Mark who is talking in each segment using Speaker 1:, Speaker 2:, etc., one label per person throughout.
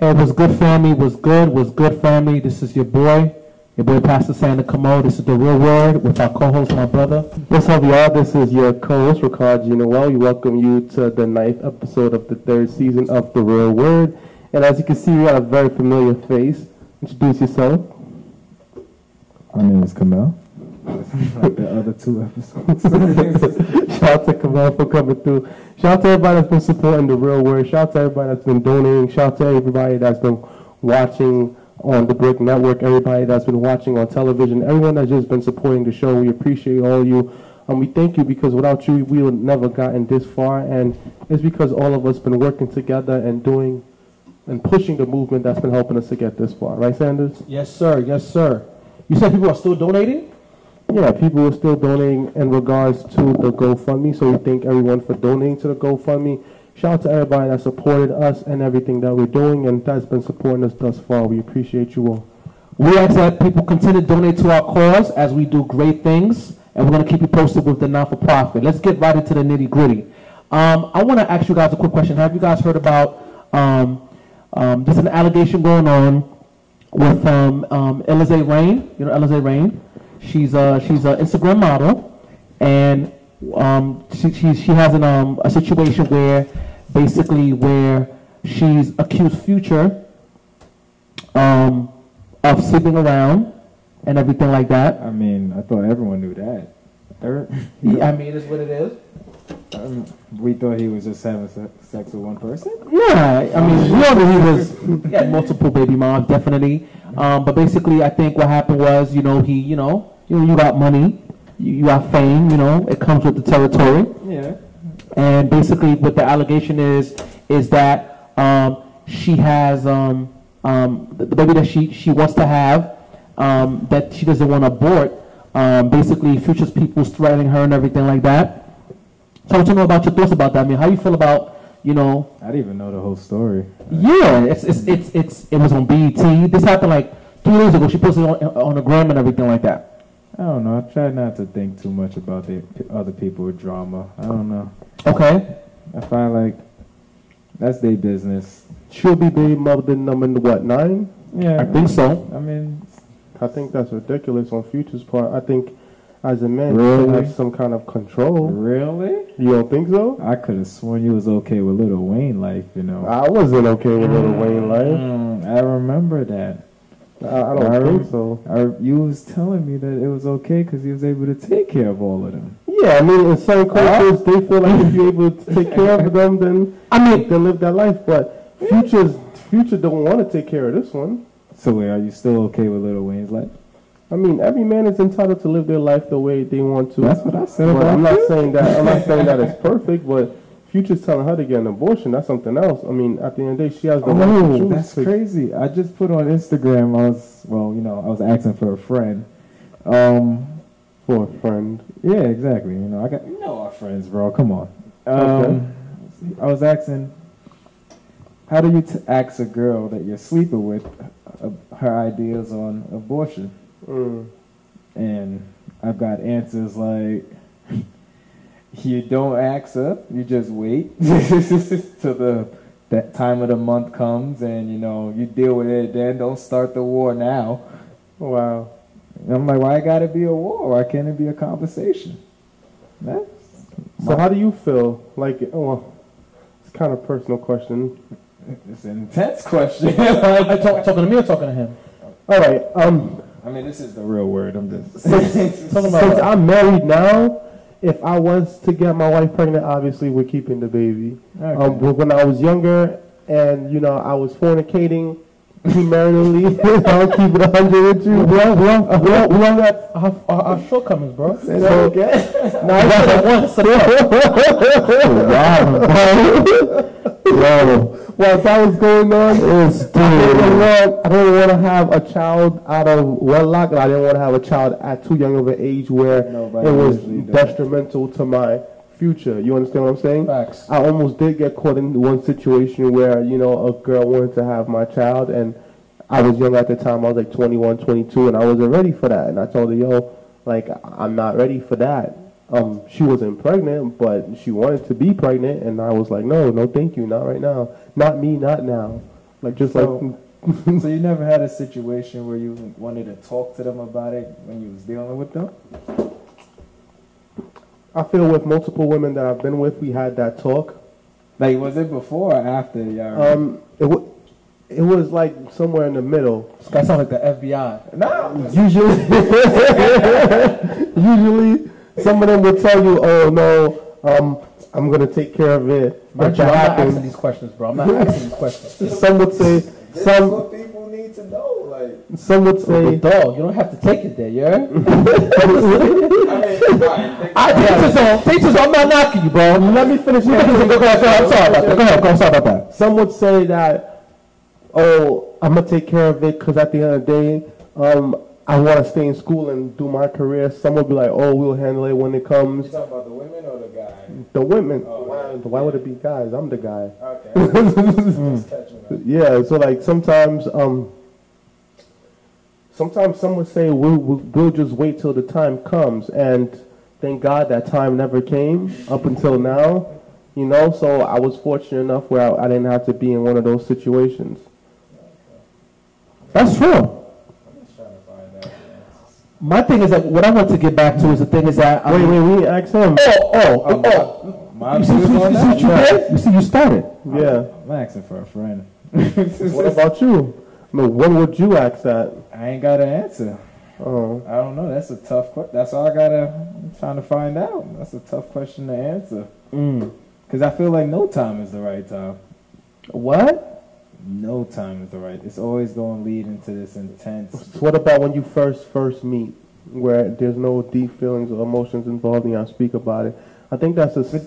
Speaker 1: Hey, what's good, family? What's good? What's good, family? This is your boy, your boy Pastor Sander Cameau. This is the real word with our co-host, my brother.
Speaker 2: What's up, y'all? This is your co-host, Rickard Jean-Noel. Well, we welcome you to the ninth episode of the third season of The Real Word. And as you can see, we got a very familiar face. Introduce yourself.
Speaker 3: My name is Kamel. Like the other two episodes.
Speaker 2: Shout out to Kamal for coming through. Shout out to everybody that's been supporting The Real Word. Shout out to everybody that's been donating. Shout out to everybody that's been watching on the Brick Network, everybody that's been watching on television, everyone that's just been supporting the show. We appreciate all of you. And we thank you because without you, we would never gotten this far. And it's because all of us been working together and doing and pushing the movement that's been helping us to get this far. Right, Sanders?
Speaker 1: Yes, sir. Yes, sir. You said people are still donating?
Speaker 2: Yeah, people are still donating in regards to the GoFundMe. So we thank everyone for donating to the GoFundMe. Shout out to everybody that supported us and everything that we're doing and that's been supporting us thus far. We appreciate you all.
Speaker 1: We ask that people continue to donate to our cause as we do great things, and we're going to keep you posted with the non-for-profit. Let's get right into the nitty-gritty. Um, I want to ask you guys a quick question. Have you guys heard about um, um, there's an allegation going on with um, um, Eliza Reign? You know Eliza Reign? She's a she's an Instagram model, and um, she, she she has an um, a situation where basically where she's accused Future um, of sleeping around and everything like that.
Speaker 3: I mean, I thought everyone knew that. Er-
Speaker 1: Yeah, I mean, it's what it is.
Speaker 3: Um, we thought he was just having sex with one person.
Speaker 1: Yeah, I mean, we that he was he had multiple baby moms, definitely. Um, but basically, I think what happened was, you know, he, you know, you know, you got money, you, you got fame, you know, it comes with the territory.
Speaker 3: Yeah.
Speaker 1: And basically, what the allegation is is that um, she has um, um, the, the baby that she, she wants to have um, that she doesn't want to abort. Um, basically, Future's people's threatening her and everything like that. So I want to know about your thoughts about that. I mean, how you feel about you know?
Speaker 3: I didn't even know the whole story.
Speaker 1: Yeah, it's it's it's, it's it was on BET. This happened like two days ago. She posted it on, on the gram and everything like that.
Speaker 3: I don't know. I try not to think too much about the other people with drama. I don't know.
Speaker 1: Okay.
Speaker 3: I find like that's their business.
Speaker 2: She'll be baby mother number what nine?
Speaker 3: Yeah.
Speaker 1: I think so.
Speaker 3: I mean,
Speaker 2: I think that's ridiculous on Future's part. I think as a man, you
Speaker 3: Really?
Speaker 2: should have some kind of control.
Speaker 3: really?
Speaker 2: You don't think so?
Speaker 3: I could have sworn you was okay with Lil Wayne life. You know.
Speaker 2: I wasn't okay with Lil Wayne life.
Speaker 3: Mm, I remember that.
Speaker 2: I, I don't
Speaker 3: I rem-
Speaker 2: think so.
Speaker 3: I, you was telling me that it was okay because he was able to take care of all of them.
Speaker 2: Yeah, I mean, in some cultures, they feel like if you're able to take care of them, then
Speaker 1: I mean,
Speaker 2: they live that life. But Future's Future don't want to take care of this one.
Speaker 3: So wait, are you still okay with Lil Wayne's life?
Speaker 2: I mean, every man is entitled to live their life the way they want to.
Speaker 3: That's what I said
Speaker 2: But I'm not
Speaker 3: you.
Speaker 2: saying that. I'm not saying that it's perfect. But Future's telling her to get an abortion. That's something else. I mean, at the end of the day, she has the right to
Speaker 3: Oh,
Speaker 2: choose
Speaker 3: that's crazy. I just put on Instagram. I was well, you know, I was asking for a friend. Um,
Speaker 2: for a friend.
Speaker 3: yeah, exactly. You know, I got you know our friends, bro. Come on. Um, I was asking, how do you t- ask a girl that you're sleeping with uh, her ideas on abortion?
Speaker 2: Mm.
Speaker 3: And I've got answers like, you don't ask up, you just wait till the that time of the month comes, and you know you deal with it. Then don't start the war now.
Speaker 2: Wow.
Speaker 3: And I'm like, why it gotta be a war? Why can't it be a conversation? That's
Speaker 2: So how do you feel? Like, oh, well, it's kind of a personal question.
Speaker 3: it's an intense question.
Speaker 1: Are you talk, talking to me or talking to him?
Speaker 2: All right. Um,
Speaker 3: I mean, this is the real word. I'm just
Speaker 2: since,
Speaker 1: Talking about
Speaker 2: since? I'm married now, if I was to get my wife pregnant, obviously we're keeping the baby.
Speaker 3: Okay.
Speaker 2: Um, but when I was younger and you know I was fornicating premaritally, I'll keep it a hundred with you.
Speaker 1: We all, we all, we all, we all got our, our, our shortcomings, bro.
Speaker 2: Say that again.
Speaker 1: No, I said it once. I said
Speaker 2: Well, if that was going on,
Speaker 1: It's
Speaker 2: I didn't want, I didn't want to have a child out of wedlock, and I didn't want to have a child at too young of an age where
Speaker 3: Nobody
Speaker 2: it was detrimental to my future. You understand what I'm saying?
Speaker 1: Facts.
Speaker 2: I almost did get caught in one situation where, you know, a girl wanted to have my child, and I was young at the time. I was like 21, 22, and I wasn't ready for that. And I told her, yo, like, I'm not ready for that. Um, she wasn't pregnant, but she wanted to be pregnant, and I was like, no, no, thank you, not right now, not me, not now. Like just
Speaker 3: So-
Speaker 2: like
Speaker 3: so you never had a situation where you wanted to talk to them about it when you was dealing with them?
Speaker 2: I feel with multiple women that I've been with, we had that talk.
Speaker 3: Like, was it before or after y'all?
Speaker 2: Um, it w- it was like somewhere in the middle.
Speaker 1: Guy sounds like the FBI.
Speaker 3: no.
Speaker 2: Usually, usually, some of them will tell you, "Oh no, um, I'm gonna take care of it."
Speaker 1: Mind
Speaker 2: But
Speaker 1: you,
Speaker 2: that
Speaker 1: I'm not asking
Speaker 2: happens.
Speaker 1: these questions, bro. I'm not asking these questions.
Speaker 2: Some would say,
Speaker 3: This is
Speaker 2: some
Speaker 3: what people need to know. Like,
Speaker 2: some would say,
Speaker 1: dog, you don't have to take it there, yeah?
Speaker 3: I mean, alright, think
Speaker 1: I teachers on, teachers, I'm not knocking you, bro.
Speaker 2: let me finish.
Speaker 1: Go ahead, go ahead, go ahead. I'm sorry about that. Go ahead, go ahead. Sorry about that.
Speaker 2: Some would say that, oh, I'm gonna take care of it because at the end of the day, um, I want to stay in school and do my career. Some would be like, oh, we'll handle it when it
Speaker 3: you
Speaker 2: comes.
Speaker 3: talking about the women or the guy?
Speaker 2: The women,
Speaker 3: Oh,
Speaker 2: why,
Speaker 3: yeah.
Speaker 2: why would it be guys? I'm the guy.
Speaker 3: Okay. Just.
Speaker 2: Yeah, so like sometimes, um, sometimes some would say we'll, we'll, we'll just wait till the time comes, and thank God that time never came up until now, you know. So I was fortunate enough where I, I didn't have to be in one of those situations.
Speaker 1: That's true.
Speaker 3: I'm just trying to find out the answers.
Speaker 1: My thing is that what I want to get back to is the thing is that I
Speaker 2: Wait,
Speaker 1: mean-
Speaker 2: wait, we asked him.
Speaker 1: Oh, oh, oh, oh.
Speaker 3: My
Speaker 1: You see, you see, you see what you
Speaker 3: that?
Speaker 1: did? You see, you started.
Speaker 2: Yeah.
Speaker 3: I'm asking for a friend.
Speaker 2: What about you? No, when would you ask that?
Speaker 3: I ain't got an answer.
Speaker 2: Oh,
Speaker 3: I don't know. That's a tough question. That's all I gotta. I'm trying to find out. That's a tough question to answer.
Speaker 1: Mm.
Speaker 3: Cause I feel like no time is the right time.
Speaker 1: What?
Speaker 3: No time is the right. It's always going to lead into this intense.
Speaker 2: so what about when you first first meet, where there's no deep feelings or emotions involved, and y'all speak about it? I think that's a.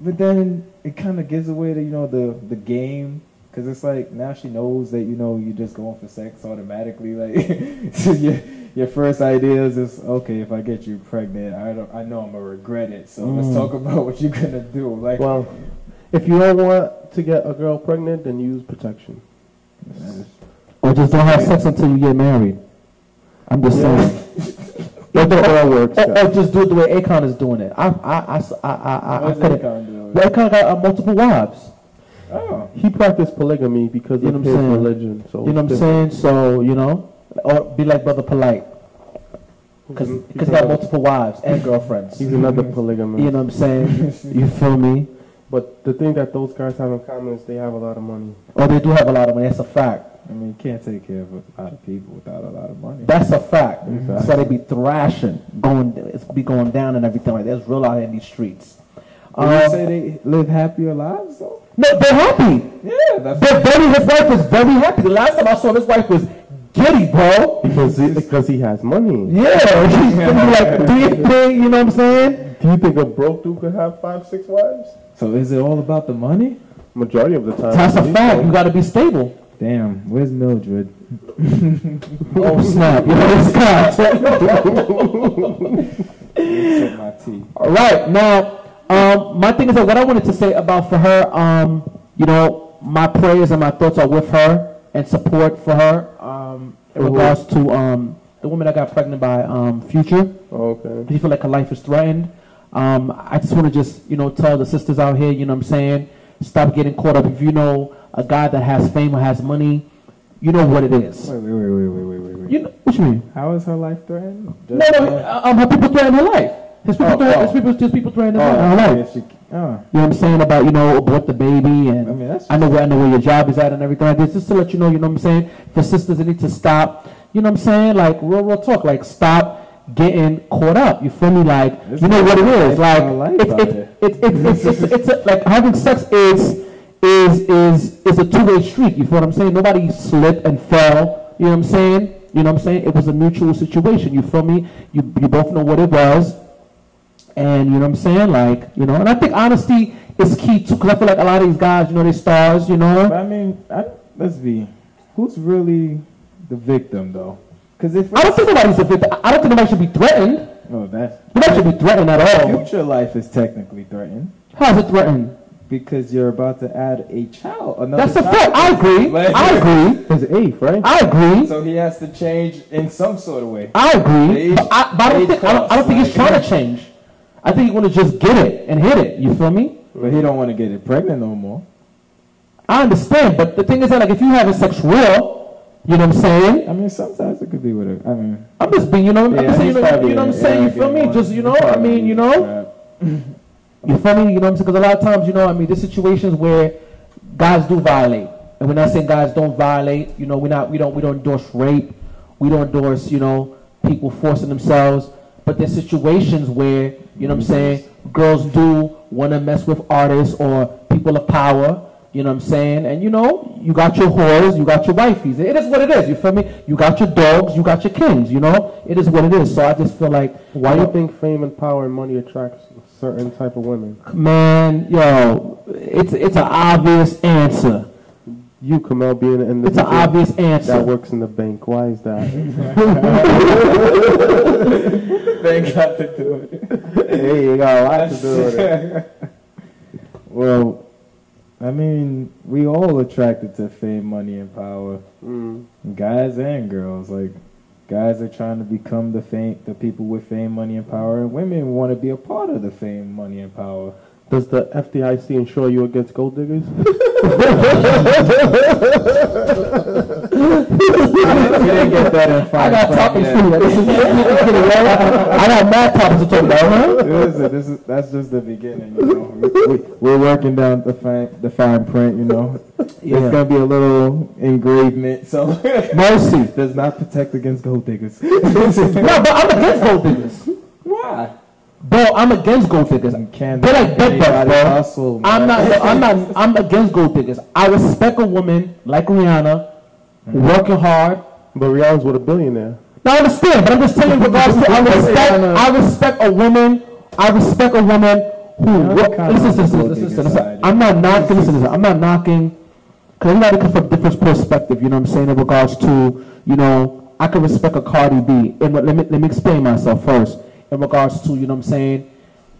Speaker 3: But then it kind of gives away the you know the the game because it's like now she knows that you know you're just going for sex automatically. Like so your your first idea is just okay if I get you pregnant I don't I know I'm gonna regret it. So let's
Speaker 1: Mm.
Speaker 3: talk about what you're gonna do. Like
Speaker 2: Well, if you don't want to get a girl pregnant, then use protection.
Speaker 1: Or just don't have sex until you get married. I'm just saying.
Speaker 2: That's how it works.
Speaker 1: Or, or just do it the way Akon is doing it. I, I, I, I, I, I
Speaker 3: what's
Speaker 1: couldn't.
Speaker 3: Akon?
Speaker 1: Well, Akon got uh, multiple wives.
Speaker 3: Oh,
Speaker 2: He practiced polygamy because
Speaker 1: You know
Speaker 2: of
Speaker 1: what
Speaker 2: his
Speaker 1: I'm saying?
Speaker 2: religion. So
Speaker 1: You know what I'm saying? So, you know, or be like Brother Polight. Because he got multiple wives and girlfriends.
Speaker 2: He's another polygamist.
Speaker 1: You know what I'm saying? You feel me?
Speaker 2: But the thing that those guys have in common is they have a lot of money.
Speaker 1: Oh, they do have a lot of money. That's a fact.
Speaker 3: I mean you can't take care of a lot of people without a lot of money.
Speaker 1: That's a fact.
Speaker 2: Exactly.
Speaker 1: So they be thrashing, going, it's be going down and everything like that. It's real out in these streets.
Speaker 3: Would you
Speaker 1: Um,
Speaker 3: say they live happier lives though?
Speaker 1: no, they're happy.
Speaker 3: Yeah, that's
Speaker 1: But Buddy, his wife is very happy. The last time I saw his wife was giddy, bro.
Speaker 2: Because he, because he has money.
Speaker 1: Yeah, she's gonna like, do your thing, you know what I'm saying?
Speaker 2: Do you think a broke dude could have five, six wives?
Speaker 3: So is it all about the money?
Speaker 2: Majority of the time.
Speaker 1: That's a fact.
Speaker 2: so.
Speaker 1: You gotta be stable.
Speaker 3: Damn, where's Mildred?
Speaker 1: Oh snap! You know this guy.
Speaker 3: Took my tea.
Speaker 1: All right, now, um, my thing is that what I wanted to say about for her, um, you know, my prayers and my thoughts are with her and support for her um, in
Speaker 2: Mhm.
Speaker 1: regards to um, the woman that got pregnant by um, Future.
Speaker 2: Okay.
Speaker 1: Do you feel like her life is threatened? Um, I just want to just, you know, tell the sisters out here, you know what I'm saying? Stop getting caught up. If you know a guy that has fame or has money, you know what it is.
Speaker 3: Wait, wait, wait, wait, wait, wait, wait, wait.
Speaker 1: You know, what you mean?
Speaker 3: How is her life threatened?
Speaker 1: No, no, uh, um, her people threaten her life. His people,
Speaker 3: Oh,
Speaker 1: threaten,
Speaker 3: oh.
Speaker 1: his people, his people threaten her,
Speaker 3: Oh,
Speaker 1: her life.
Speaker 3: yeah, she, oh,
Speaker 1: You know what I'm saying about, you know, abort the baby and
Speaker 3: I mean, that's
Speaker 1: I know where I know where your job is at and everything like this. Just to let you know, you know what I'm saying? For sisters that need to stop, you know what I'm saying? Like real real talk, like stop getting caught up. You feel me? Like
Speaker 3: This
Speaker 1: you know what it is. Like it's it's it's it's it's, it's, it's, a- like having sex is is is is a two way street. You feel what I'm saying? Nobody slipped and fell. You know what I'm saying? You know what I'm saying? It was a mutual situation. You feel me? You you both know what it was. And you know what I'm saying? Like, you know, and I think honesty is key too, because I feel like a lot of these guys, you know, they stars, you know. but.
Speaker 3: I mean, I, let's be, who's really the victim though? Because if
Speaker 1: I don't think nobody's a victim. I don't think nobody should be threatened.
Speaker 3: oh, that's
Speaker 1: Nobody should be threatened at all.
Speaker 3: future life is technically threatened
Speaker 1: How's it threatened?
Speaker 3: because you're about to add a child. Another
Speaker 1: That's a fact. I agree.
Speaker 3: Like-
Speaker 1: I agree.
Speaker 2: His eighth, right?
Speaker 1: I agree.
Speaker 3: So he has to change in some sort of way.
Speaker 1: I agree.
Speaker 3: Age-
Speaker 1: But I, but I don't think, I don't, I don't think he's trying to change. I think he want to just get it and hit it. You feel me?
Speaker 3: But he don't want to get it pregnant no more.
Speaker 1: I understand, but the thing is that like if you having sex real, you know what I'm saying?
Speaker 3: I mean, sometimes it could be with a. I mean,
Speaker 1: I'm just being, you know, I'm just saying, you know,
Speaker 3: probably
Speaker 1: you know what I'm saying? You feel me? Just you know, I mean, you know, you feel me? You know what I'm saying? Because a lot of times, you know, I mean, there's situations where guys do violate, and we're not saying guys don't violate. You know, we're not, we don't, we don't endorse rape, we don't endorse, you know, people forcing themselves. But there's situations where, you know what I'm saying, girls do want to mess with artists or people of power. You know what I'm saying? And you know, you got your whores, you got your wifeys. It is what it is. You feel me? You got your dogs, you got your kings. You know, it is what it is. So I just feel like,
Speaker 2: Why do you think fame and power and money attracts certain type of women?
Speaker 1: Man, yo, it's it's an obvious answer.
Speaker 2: You, Kamal, being in the
Speaker 1: It's an obvious answer that
Speaker 2: works in the bank. Why is that?
Speaker 3: Thank God to do it.
Speaker 2: hey, you got a lot to do with it.
Speaker 3: Well, I mean, we all attracted to fame, money, and power.
Speaker 2: Mm.
Speaker 3: Guys and girls, like guys are trying to become the fame, the people with fame, money, and power, and women want to be a part of the fame, money, and power.
Speaker 2: Does the FDIC insure you against gold diggers?
Speaker 3: You didn't get that in
Speaker 1: I got
Speaker 3: print
Speaker 1: topics too. This is- I got mad topics to talk about, huh?
Speaker 3: Listen, this is that's just the beginning. You know, we, we're working down the fine the fine print. You know,
Speaker 1: Yeah.
Speaker 3: there's gonna be a little engravement, so
Speaker 1: Mercy.
Speaker 3: does not protect against gold diggers.
Speaker 1: No, but I'm against gold diggers.
Speaker 3: Why?
Speaker 1: Bro, I'm against gold diggers.
Speaker 3: Can
Speaker 1: They're like bed bugs, bro.
Speaker 3: hustle,
Speaker 1: I'm not. I'm not. I'm against gold diggers. I respect a woman like Rihanna, mm-hmm. working hard.
Speaker 2: But Rihanna's with a billionaire.
Speaker 1: Now I understand, but I'm just telling you, regards to I respect. I respect a woman. I respect a woman who. Work, listen, listen, listen, listen, listen. I'm not knocking. Listen, listen. I'm not knocking. Because everybody comes from a different perspective. You know what I'm saying in regards to you know I can respect a Cardi B. And let me let me explain myself first. In regards to you know what I'm saying,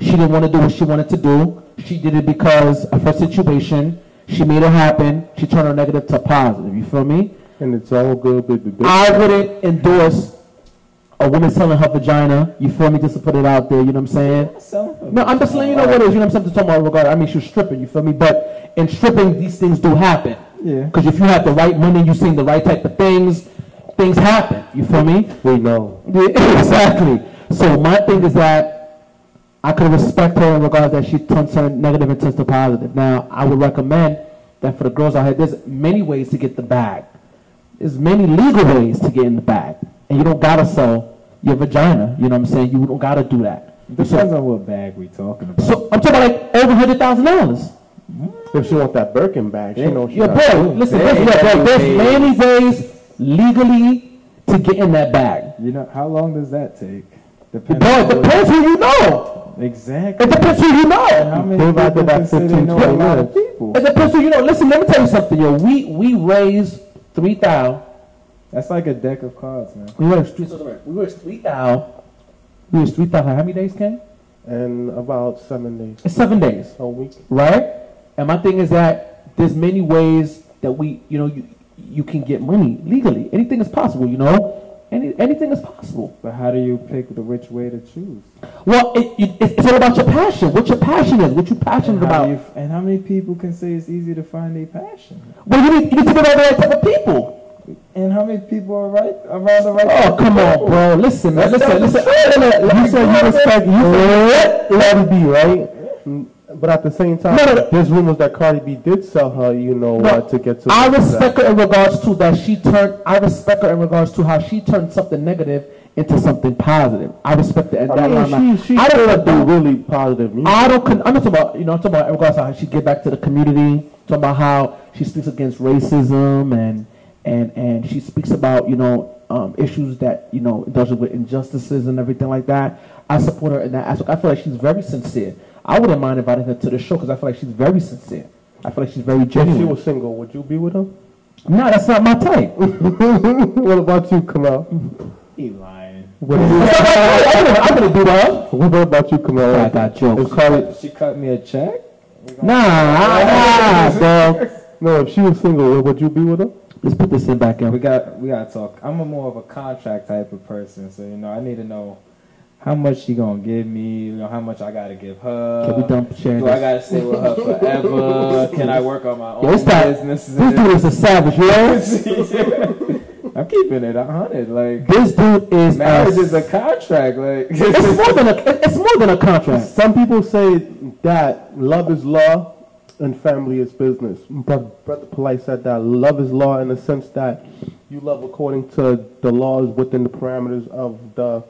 Speaker 1: she didn't want to do what she wanted to do. She did it because of her situation. She made it happen. She turned her negative to positive. You feel me?
Speaker 2: And it's all good the big
Speaker 1: I wouldn't endorse a woman selling her vagina. You feel me? Just to put it out there. You know what I'm saying? So, No, I'm just letting you know what it is. You know what I'm saying? Talking about regard. I mean, she was stripping. You feel me? But in stripping, these things do happen.
Speaker 3: Yeah.
Speaker 1: Because if you have the right money, you sing the right type of things, things happen. You feel me?
Speaker 2: We know.
Speaker 1: Yeah, exactly. So my thing is that I could respect her in regards that she turns her negative and turns to positive. Now, I would recommend that for the girls out here, there's many ways to get the bag. There's many legal ways to get in the bag. And you don't gotta sell your vagina. You know what I'm saying? You don't gotta do that.
Speaker 3: Depends on what bag we talking about.
Speaker 1: So I'm talking about like over hundred thousand dollars.
Speaker 2: If she want that Birkin bag, she
Speaker 3: Yeah.
Speaker 2: knows she
Speaker 1: Yeah,
Speaker 2: got
Speaker 1: bro, listen, listen,
Speaker 3: They-
Speaker 1: bro, there's many ways legally to get in that bag.
Speaker 3: you know, how long does that take?
Speaker 1: Bro,
Speaker 3: Depends
Speaker 1: it depends who you know.
Speaker 3: Exactly.
Speaker 1: It depends who you
Speaker 3: How
Speaker 1: know.
Speaker 3: many
Speaker 2: They've had
Speaker 3: people
Speaker 2: about 15,
Speaker 3: know a
Speaker 2: 20
Speaker 3: lot of people?
Speaker 1: It depends who you know. Listen, let me tell you something, yo. We we raised three thousand.
Speaker 3: That's like a deck of cards, man.
Speaker 1: We raised three. We raised three thousand. We raised three thousand. How many days, Ken?
Speaker 2: in about seven days,
Speaker 1: It's seven days.
Speaker 2: a week.
Speaker 1: right? And my thing is that there's many ways that we, you know, you you can get money legally. Anything is possible, you know. Any anything is possible.
Speaker 3: But how do you pick the which way to choose?
Speaker 1: Well, it, it, it's all about your passion. What your passion is. What you're passionate
Speaker 3: And
Speaker 1: about.
Speaker 3: you, and how many people can say it's easy to find a passion?
Speaker 1: well, you need, you need to be around the right type of people.
Speaker 3: And how many people are right around the right?
Speaker 1: Oh,
Speaker 3: type of
Speaker 1: come on, bro. Listen, man.
Speaker 3: Let's
Speaker 1: Listen, listen.
Speaker 3: Oh,
Speaker 2: you said you respect you let Cardi B right? But at the same time,
Speaker 1: No, no,
Speaker 2: there's rumors that Cardi B did sell her, you know,
Speaker 1: No,
Speaker 2: uh, to get to.
Speaker 1: I respect
Speaker 2: that.
Speaker 1: her in regards to that she turned. I respect her in regards to how she turned something negative into something positive. I respect it. And that
Speaker 2: I
Speaker 1: line,
Speaker 2: mean, she, she
Speaker 1: I don't
Speaker 2: do really positive music.
Speaker 1: I don't. Con- I'm not talking about. You know, I'm talking about in regards to how she get back to the community. Talking about how she speaks against racism and and and she speaks about you know um, issues that you know does with injustices and everything like that. I support her in that aspect. I feel like she's very sincere. I wouldn't mind inviting her to the show because I feel like she's very sincere. I feel like she's very genuine.
Speaker 2: If she was single, would you be with her?
Speaker 1: no, that's not my type.
Speaker 2: what about you, Kamal?
Speaker 3: He lying.
Speaker 2: What,
Speaker 1: I'm gonna, do that.
Speaker 2: what about you, Kamal?
Speaker 1: I got jokes.
Speaker 2: Is Cardi,
Speaker 3: She cut me a check.
Speaker 1: Nah, nah, bro.
Speaker 2: no, if she was single, would you be with her?
Speaker 1: Let's put this in back in.
Speaker 3: We got we got to talk. I'm a more of a contract type of person, so you know I need to know how much she gonna give me? You know, how much I gotta give her?
Speaker 1: Can we dump sharing
Speaker 3: Do I gotta stay with her forever? Can I work on my own
Speaker 1: Yo, that-
Speaker 3: business?
Speaker 1: This dude is a savage, yo.
Speaker 3: I'm keeping it a hundred. Like
Speaker 1: This dude is
Speaker 3: marriage
Speaker 1: a,
Speaker 3: is a contract. Like
Speaker 1: it's more than a it's more than a contract.
Speaker 2: Some people say that love is law and family is business. Brother, Brother Polight said that love is law in the sense that you love according to the laws within the parameters of the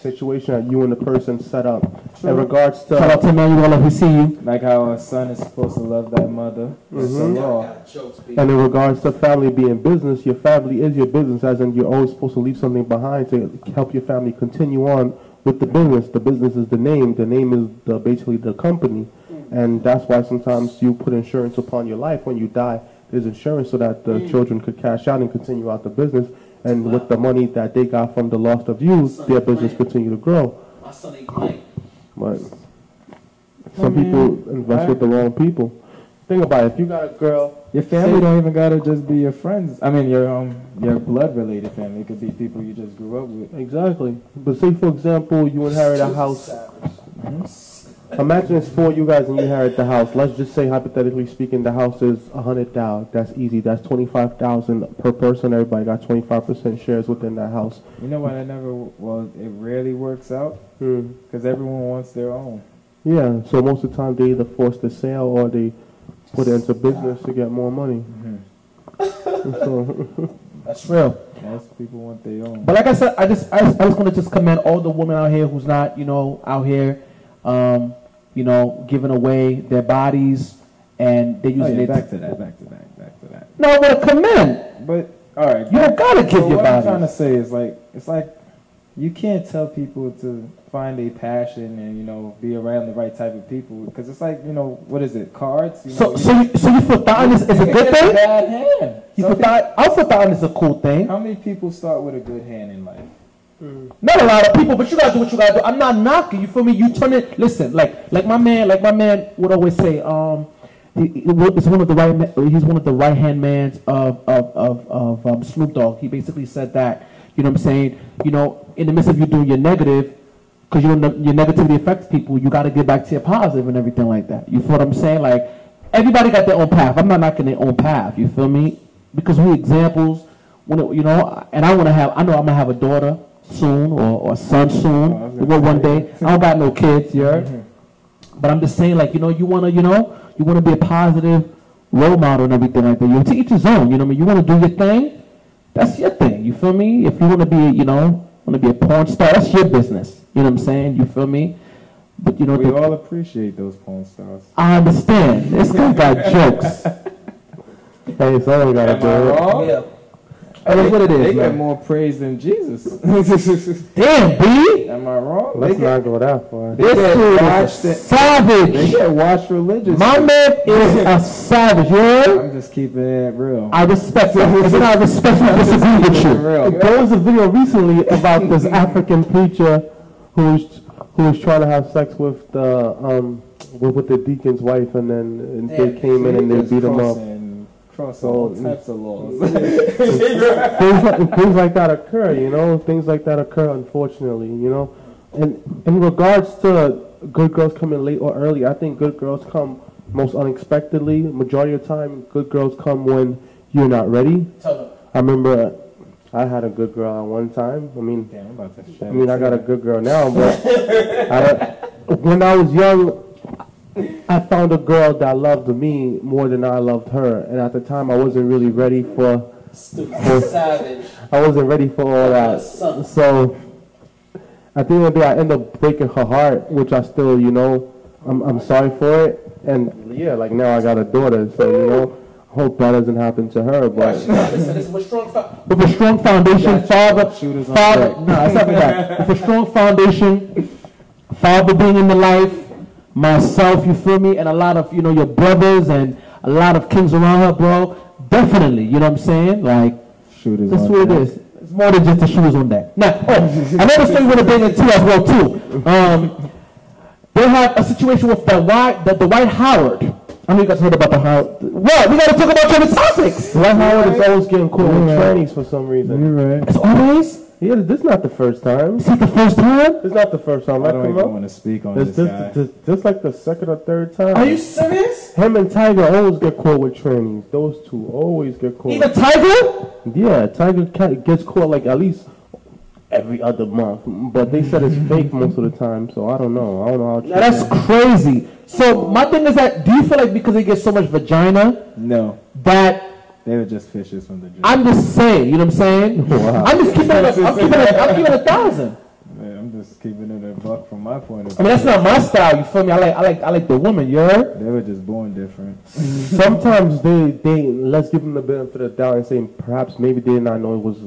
Speaker 2: situation that you and the person set up. In regards to
Speaker 1: Shout out
Speaker 2: to
Speaker 1: to Emmanuel if we see you.
Speaker 3: like how a son is supposed to love that mother. It's the
Speaker 2: Mhm.
Speaker 3: law.
Speaker 2: and in regards to family being business, your family is your business, as in you're always supposed to leave something behind to help your family continue on with the business. The business is the name. The name is the, basically the company. And that's why sometimes you put insurance upon your life when you die. There's insurance so that the children could cash out and continue out the business. And with the money that they got from the loss of you, their business continue to grow. But some people invest with the wrong people. Think about it. If you got a girl,
Speaker 3: Your family don't even gotta just be your friends. I mean, your um, your blood related family. It could be people you just grew up with.
Speaker 2: exactly. But say for example, you inherit a house. Imagine it's four of you guys and you inherit the house. Let's just say hypothetically speaking, the house is a hundred thousand. That's easy. That's twenty five thousand per person. Everybody got twenty five percent shares within that house.
Speaker 3: You know what? I never. Well, it rarely works out
Speaker 2: Hmm.
Speaker 3: because everyone wants their own.
Speaker 2: Yeah. So most of the time they either force the sale or they put it into business to get more money. So,
Speaker 1: That's real.
Speaker 3: Most people want their own.
Speaker 1: But like I said, I just I, just- I just want to just commend all the women out here who's not you know out here, um, you know, giving away their bodies and they're
Speaker 3: Oh, yeah,
Speaker 1: it.
Speaker 3: back to that. Back to that. Back to that.
Speaker 1: No, I want to.
Speaker 3: But all right,
Speaker 1: You don't gotta give
Speaker 3: so
Speaker 1: your
Speaker 3: what I'm trying to say is like it's like you can't tell people to find a passion and you know be around the right type of people because it's like you know what is it cards? You
Speaker 1: So
Speaker 3: know,
Speaker 1: so you, so you feel thought is, is a good thing?
Speaker 3: bad hand.
Speaker 1: You feel thought I feel thought is a cool thing.
Speaker 3: how many people start with a good hand in life?
Speaker 1: Not a lot of people, but you gotta do what you gotta do. I'm not knocking. You feel me? You turn it. Listen, like like my man, like my man would always say. Um, he, he- it's one of the right. He's one of the right hand mans of of of, of um, Snoop Dogg. He basically said that. You know what I'm saying? You know, in the midst of you doing your negative, because you know your negativity affects people, you got to get back to your positive and everything like that. You feel what I'm saying? Like everybody got their own path. I'm not knocking their own path. You feel me? Because we examples. When it, you know, and I want to have. I know I'm gonna have a daughter soon or, or son soon.
Speaker 3: Oh, I was
Speaker 1: one day. I don't got no kids, you heard? Mm-hmm. But I'm just saying, like, you know, you want to, you know, you want to be a positive role model and everything like that. You to each his own. You know what I mean? You want to do your thing. That's your thing. You feel me? If you want to be, you know, want to be a porn star, that's your business. You know what I'm saying? You feel me? But you know,
Speaker 3: We
Speaker 1: the,
Speaker 3: all appreciate those porn stars.
Speaker 1: I understand. This guy got jokes.
Speaker 2: hey, someone got to
Speaker 3: Am
Speaker 2: do
Speaker 3: I
Speaker 2: it.
Speaker 3: wrong?
Speaker 1: Yeah. That is what it
Speaker 3: They
Speaker 1: is,
Speaker 3: get more praise than Jesus.
Speaker 1: Damn, B.
Speaker 3: Am I wrong?
Speaker 2: Let's
Speaker 3: they get,
Speaker 2: not go that far.
Speaker 3: They
Speaker 1: This dude is a savage.
Speaker 3: They get watched religiously.
Speaker 1: My man is a savage. Heard?
Speaker 3: I'm just keeping it real.
Speaker 1: I respect it. It's not I respectfully disagree with you.
Speaker 3: real.
Speaker 2: There was a video recently about this African preacher who was who was trying to have sex with the um with, with the deacon's wife, and then and they came in and they beat him up.
Speaker 3: Crossing- Cross
Speaker 2: So-
Speaker 3: all types of laws.
Speaker 2: things, like, things like that occur, you know. Things like that occur, unfortunately, you know. And in regards to good girls coming late or early, I think good girls come most unexpectedly. Majority of the time, good girls come when you're not ready. I remember I had a good girl at one time. I mean,
Speaker 3: Damn, I'm about
Speaker 2: I mean, I got a good girl now, but I, when I was young, I found a girl that loved me more than I loved her, and at the time, I wasn't really ready for.
Speaker 1: Savage.
Speaker 2: I wasn't ready for all that. So, at the end of the day, I ended up breaking her heart, which I still, you know, I'm, I'm sorry for it. And yeah, like now I got a daughter, so you know, hope that doesn't happen to her. But
Speaker 1: Listen, listen, with, strong a strong foundation, father, father, no, it's not that. With a strong foundation, father being in the life, myself, you feel me, and a lot of, you know, your brothers and a lot of kings around her, bro. Definitely, you know what I'm saying? Like,
Speaker 3: Shooters
Speaker 1: that's
Speaker 3: on
Speaker 1: what it
Speaker 3: deck.
Speaker 1: is. It's more than just the shoes on that. Now, oh, another thing we want to bring into as well too. Um, they have a situation with the White, the, the Dwight Howard. I know you guys heard about the Howard. What? We gotta talk about trending topics.
Speaker 2: Dwight Howard is always getting caught with
Speaker 3: You're right.
Speaker 2: trannies for some reason.
Speaker 3: You're right.
Speaker 1: It's always.
Speaker 2: Yeah, this is not the first time.
Speaker 1: Is it the first time?
Speaker 2: It's not the first time.
Speaker 3: I
Speaker 2: I
Speaker 3: don't even
Speaker 2: up.
Speaker 3: want to speak on
Speaker 2: It's
Speaker 3: this
Speaker 2: just,
Speaker 3: guy.
Speaker 2: just, just like the second or third time.
Speaker 1: Are you serious?
Speaker 2: Him and Tiger always get caught with trannies. Those two always get caught.
Speaker 1: Even Tiger?
Speaker 2: Yeah, Tiger gets caught like at least every other month, but they said it's fake most of the time. So I don't know. I don't know how.
Speaker 1: Now that's
Speaker 2: it is.
Speaker 1: crazy. So my thing is that do you feel like because they get so much vagina
Speaker 3: no,
Speaker 1: that
Speaker 3: they were just fishes from the.
Speaker 1: I'm just saying, you know what I'm saying?
Speaker 2: Wow.
Speaker 1: I'm just keeping it. A, I'm keeping it. I'm keeping it a thousand.
Speaker 3: Yeah, I'm just keeping it a buck from my point of
Speaker 1: I mean that's not my style. You feel me? I like. I like. I like the woman. You heard?
Speaker 3: They were just born different.
Speaker 2: Sometimes they they let's give them the benefit of the doubt and say perhaps maybe they did not know it was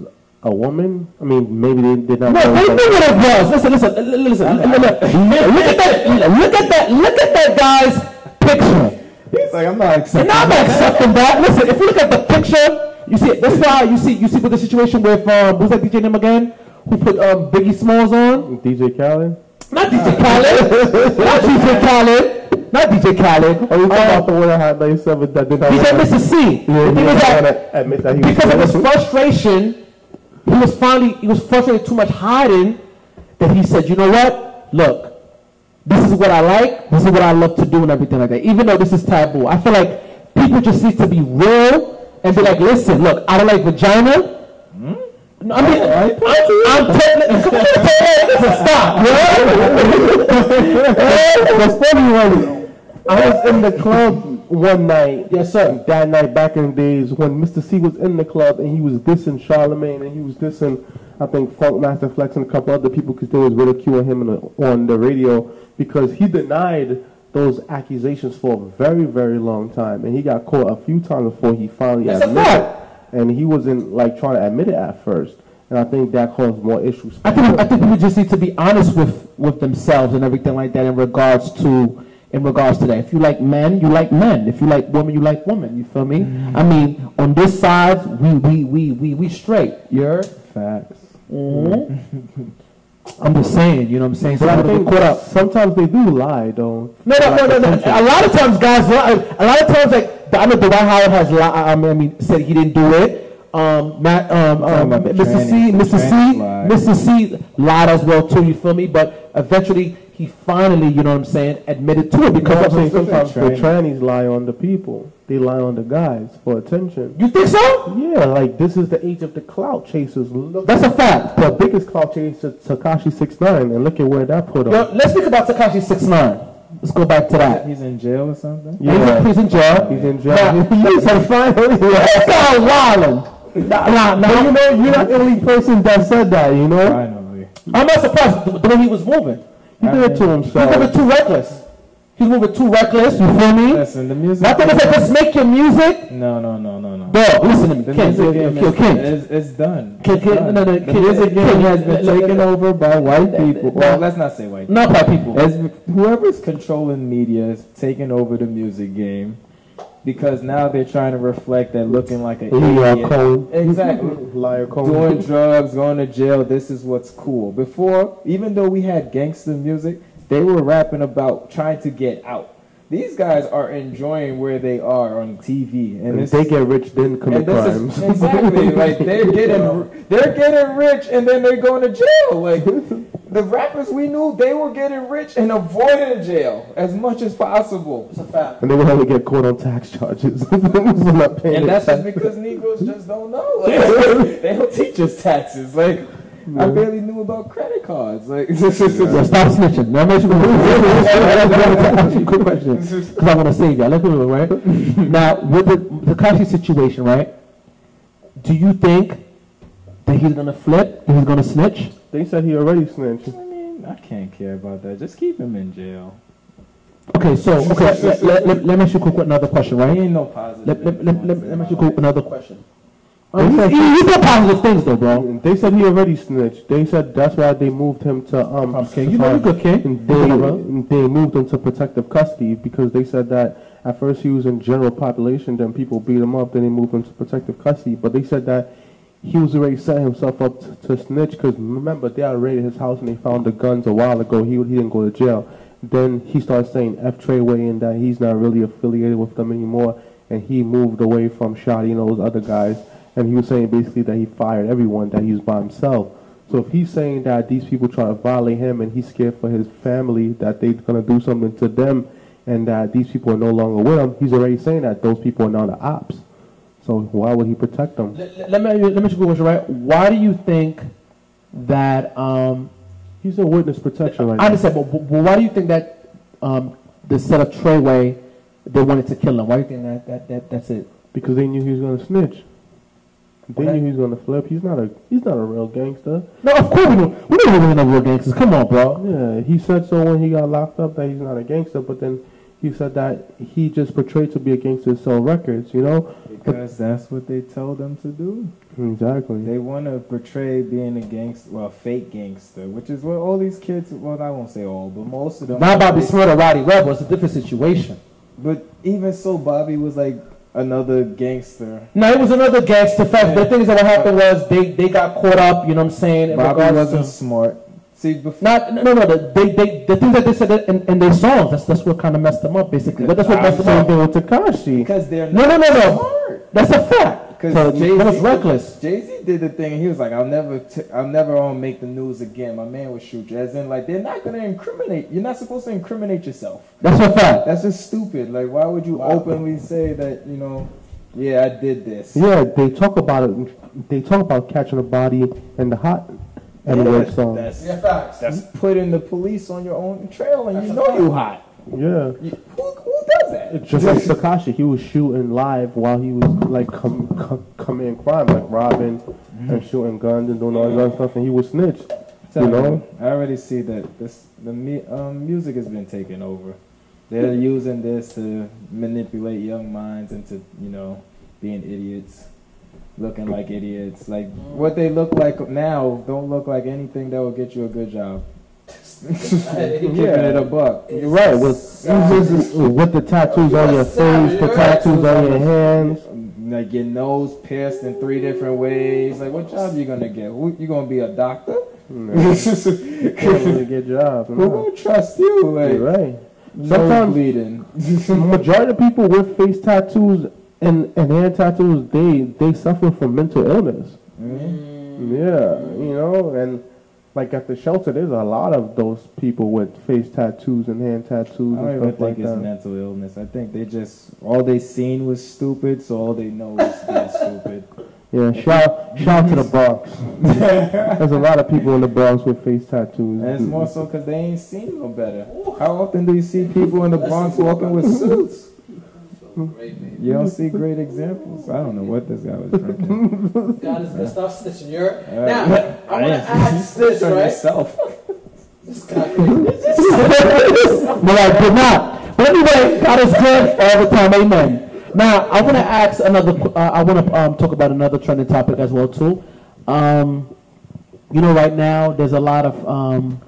Speaker 2: a woman. I mean, maybe they did not
Speaker 1: No,
Speaker 2: know.
Speaker 1: they knew what it was. Listen, listen, li- li- listen. li- li- li- Look at that. Look at that. Look at that guy's picture.
Speaker 3: He's like, I'm not
Speaker 1: And
Speaker 3: accepting.
Speaker 1: I'm not accepting that. Listen, if you look at the picture, you see, that's why you see, you see with the situation with um, who's that DJ name again? Who put um, Biggie Smalls on?
Speaker 2: DJ Khaled.
Speaker 1: Not DJ Khaled. not DJ Khaled. Not DJ Khaled.
Speaker 2: Are you talking
Speaker 1: Uh,
Speaker 2: about the one that had like seven that did not
Speaker 1: DJ Mister Cee.
Speaker 2: Yeah, he
Speaker 1: that
Speaker 2: to admit that he was
Speaker 1: because of his frustration, he was finally he was frustrated too much hiding that he said, you know what? Look, this is what I like, this is what I love to do and everything like that. Even though this is taboo. I feel like people just need to be real and be like, listen, look, I don't like vagina. No, I mean, I'm, I'm telling come on, stop, yo.
Speaker 2: What's funny was I was in the club one night.
Speaker 1: Yes, sir.
Speaker 2: That night back in the days when Mister Cee was in the club and he was dissing Charlemagne and he was dissing, I think, Funkmaster Flex and a couple other people because they was ridiculing him on the, uh, on the radio because he denied those accusations for a very, very long time and he got caught a few times before he finally
Speaker 1: That's a
Speaker 2: admitted.
Speaker 1: fact.
Speaker 2: And he wasn't like trying to admit it at first. And I think that caused more issues.
Speaker 1: I think I think people just need to be honest with with themselves and everything like that in regards to in regards to that. If you like men, you like men. If you like women, you like women. You feel me? Mm-hmm. I mean, on this side, we we we we we straight. You're.
Speaker 3: Facts.
Speaker 1: I'm just saying. You know what I'm saying?
Speaker 2: But I
Speaker 1: I think
Speaker 2: think
Speaker 1: caught up.
Speaker 2: sometimes they do lie though.
Speaker 1: No, no, no, no, no. A lot of times, guys. lie. A lot of times, like I know Dwight Howard has. lied. I mean, I mean, said he didn't do it. Um, Matt, um, um,
Speaker 3: Mister
Speaker 1: Cee. Mister
Speaker 3: Cee, lied.
Speaker 1: Mister Cee lied as well too. You feel me? But eventually, he finally, you know what I'm saying, admitted to it because
Speaker 2: Because I'm saying sometimes the
Speaker 3: Tranny.
Speaker 2: trannies lie on the people. They lie on the guys for attention.
Speaker 1: You think so?
Speaker 2: Yeah, like this is the age of the clout chasers. Look,
Speaker 1: That's a fact.
Speaker 2: the biggest clout chaser, Tekashi Six Nine, and look at where that put him.
Speaker 1: Yo, let's speak about Tekashi Six Nine. Let's go back to that.
Speaker 3: He's in jail or something?
Speaker 2: Yeah.
Speaker 1: He's, in, he's in jail.
Speaker 2: He's in jail.
Speaker 1: Now,
Speaker 2: He's a finally.
Speaker 1: That's not wildin'. Nah, nah, nah.
Speaker 2: But you know, you're not the only person that said that. You know,
Speaker 3: Finally.
Speaker 1: I'm not surprised the, the way he was moving.
Speaker 2: He did it to
Speaker 1: He was
Speaker 2: himself.
Speaker 1: moving too reckless. He was moving too reckless. You feel me?
Speaker 3: Listen, the music.
Speaker 1: Thing is like, just make your music.
Speaker 3: No, no, no, no, no.
Speaker 1: Dog, listen to me.
Speaker 3: The
Speaker 1: Ken,
Speaker 3: music game is,
Speaker 1: Ken.
Speaker 3: is, is done.
Speaker 1: Ken,
Speaker 3: It's
Speaker 1: Ken,
Speaker 3: done.
Speaker 1: no, no,
Speaker 3: the
Speaker 1: Ken,
Speaker 3: music
Speaker 1: Ken,
Speaker 3: game has been taken over by white people. Well, let's not say white
Speaker 1: Not by people.
Speaker 3: As whoever's controlling media is taking over the music game because now they're trying to reflect that looking like an
Speaker 2: Leo
Speaker 3: idiot.
Speaker 2: Cone.
Speaker 3: Exactly.
Speaker 2: Liar Cone.
Speaker 3: Doing drugs, going to jail, this is what's cool. Before, even though we had gangster music, they were rapping about trying to get out. These guys are enjoying where they are on TV, and
Speaker 2: And they get rich, then commit crimes.
Speaker 3: is exactly like they're getting they're getting rich and then they're going to jail. Like the rappers we knew, they were getting rich and avoiding jail as much as possible.
Speaker 1: It's a fact.
Speaker 2: and they would only get caught on tax charges. for
Speaker 3: And
Speaker 2: their
Speaker 3: that's just because Negroes just don't know. Like, they don't teach us taxes. Like I barely knew about credit cards. Like
Speaker 1: Yo, stop snitching. Now, make sure ask you a quick question because I want to save y'all. Let's do it, right? now, with the Tekashi situation, right? Do you think that he's gonna flip? That he's gonna snitch?
Speaker 2: They said he already snitched.
Speaker 3: I mean, I can't care about that. Just keep him in jail.
Speaker 1: Okay, so okay, let, let, let, let me ask you a quick another question,
Speaker 3: He
Speaker 1: right?
Speaker 3: ain't no positive.
Speaker 1: Let, let, let, let, let me ask you quick another question.
Speaker 2: They said
Speaker 1: he, he said positive things though, bro.
Speaker 2: They said he already snitched. They said that's why they moved him to um.
Speaker 1: Okay, you know you good kid.
Speaker 2: And they, and they moved him to protective custody because they said that at first he was in general population, then people beat him up, then they moved him to protective custody. But they said that he was already setting himself up to, to snitch because remember they had raided his house and they found the guns a while ago. He he didn't go to jail, then he started saying F Treyway and that he's not really affiliated with them anymore, and he moved away from Shotti and those other guys, and he was saying basically that he fired everyone, that he was by himself. So if he's saying that these people try to violate him and he's scared for his family that they're gonna do something to them, and that these people are no longer with him, he's already saying that those people are now the ops. So why would he protect them?
Speaker 1: Let, let me let me ask you a question, right? Why do you think that? Um,
Speaker 2: He's in witness protection right
Speaker 1: I
Speaker 2: now.
Speaker 1: understand, but, but why do you think that um, the set of Treyway they wanted to kill him? Why do you think that, that, that that's it?
Speaker 2: Because they knew he was gonna snitch. They
Speaker 1: Okay.
Speaker 2: knew he was gonna flip. He's not a he's not a real gangster.
Speaker 1: No, of course we don't. We don't really know real gangsters. Come on, bro.
Speaker 2: Yeah, he said so when he got locked up that he's not a gangster, but then he said that he just portrayed to be a gangster to sell records, you know?
Speaker 3: Because that's what they told them to do.
Speaker 2: Exactly.
Speaker 3: They want to portray being a gangster, well, fake gangster, which is what all these kids, well, I won't say all, but most of them.
Speaker 1: Not Bobby Shmurda or Rowdy Rebel. It's a different situation.
Speaker 3: But even so, Bobby was like another gangster.
Speaker 1: No, it was another gangster fact. The thing is that happened was they, they got caught up. You know what I'm saying?
Speaker 3: Bobby wasn't
Speaker 1: to-
Speaker 3: smart. See, before.
Speaker 1: Not no no the they, they the things that they said in, in their songs that's that's what kind of messed them up basically. But that's what messed them up.
Speaker 2: with Tekashi.
Speaker 3: Because they're
Speaker 1: No no no no.
Speaker 3: smart.
Speaker 1: That's a fact.
Speaker 3: Because Jay
Speaker 1: that was reckless.
Speaker 3: Jay Z did the thing, and he was like, "I'll never, t- I'll never um, make the news again." My man would shoot you, as in like they're not gonna incriminate. You're not supposed to incriminate yourself.
Speaker 1: That's a fact.
Speaker 3: That's just stupid. Like, why would you openly say that? You know, yeah, I did this.
Speaker 2: Yeah, they talk about it. They talk about catching a body in the hot N word
Speaker 3: Yeah,
Speaker 2: song.
Speaker 3: That's,
Speaker 1: facts.
Speaker 3: that's putting the police on your own trail, and you know you hot.
Speaker 2: Yeah.
Speaker 3: You, who, who does that?
Speaker 2: Just like Tekashi, he was shooting live while he was like com- com- committing crime, like robbing and shooting guns and doing all that other stuff, and he was snitched.
Speaker 3: Tell
Speaker 2: You
Speaker 3: me,
Speaker 2: know?
Speaker 3: I already see that this the mu- um, music has been taken over. They're using this to manipulate young minds into you know being idiots, looking like idiots. Like what they look like now don't look like anything that will get you a good job. Keeping it a buck.
Speaker 2: You're right. With with the tattoos on your face, the tattoos on your hands.
Speaker 3: Like your nose pierced in three different ways. Like what job you gonna get? Who, you gonna be a doctor?
Speaker 2: No, can't really
Speaker 3: Who
Speaker 2: get jobs.
Speaker 3: Gonna trust you? Like
Speaker 2: You're right.
Speaker 3: nose
Speaker 2: Sometimes-
Speaker 3: bleeding.
Speaker 2: Majority of people with face tattoos and, and hand tattoos, they they suffer from mental illness.
Speaker 3: Mhm.
Speaker 2: Yeah, you know, and like at the shelter, there's a lot of those people with face tattoos and hand tattoos
Speaker 3: I don't
Speaker 2: and
Speaker 3: even
Speaker 2: stuff
Speaker 3: think
Speaker 2: like
Speaker 3: it's
Speaker 2: that.
Speaker 3: mental illness. I think they just all they seen was stupid, so all they know is being stupid.
Speaker 2: Yeah, shout shout to the Bronx. There's a lot of people in the Bronx with face tattoos.
Speaker 3: And it's more so because they ain't seen no better. How often do you see people in the Bronx walking with suits? You don't see great examples. I don't know what this guy was drinking.
Speaker 4: God is good stuff snitching. You're
Speaker 3: Uh,
Speaker 4: now. I want to ask this, right?
Speaker 3: yourself.
Speaker 4: This guy,
Speaker 1: But I did not. But anyway, God is good all the time. Amen. Now I want to ask another. Uh, I want to um, talk about another trending topic as well too. Um, you know, right now there's a lot of um,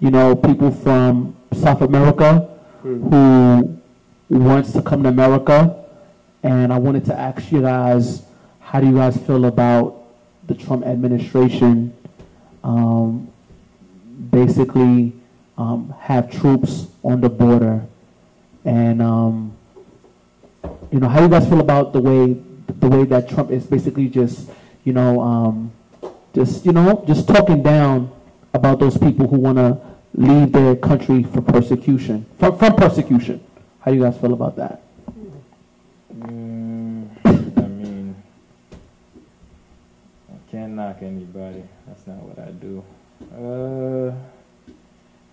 Speaker 1: you know people from South America who wants to come to America, and I wanted to ask you guys, how do you guys feel about the Trump administration? Um, basically um, have troops on the border, and um, you know how do you guys feel about the way the way that Trump is basically just you know um, just you know just talking down about those people who want to leave their country for persecution from, from persecution. How do you guys feel about that?
Speaker 3: Mm, I mean, I can't knock anybody. That's not what I do. Uh,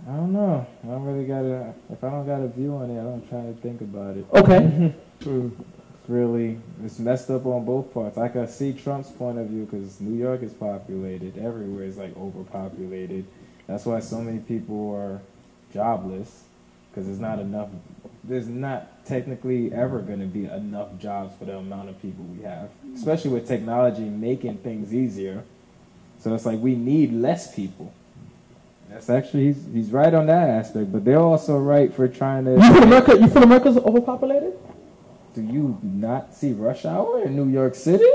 Speaker 3: I don't know. I don't really got a. If I don't got a view on it, I don't try to think about it.
Speaker 1: Okay.
Speaker 3: It's really it's messed up on both parts. I can see Trump's point of view because New York is populated. Everywhere is like overpopulated. That's why so many people are jobless because there's not enough. There's not technically ever going to be enough jobs for the amount of people we have, especially with technology making things easier. So it's like we need less people. That's actually he's he's right on that aspect, but they're also right for trying to.
Speaker 1: You feel America? You feel America's overpopulated?
Speaker 3: Do you not see rush hour in New York City?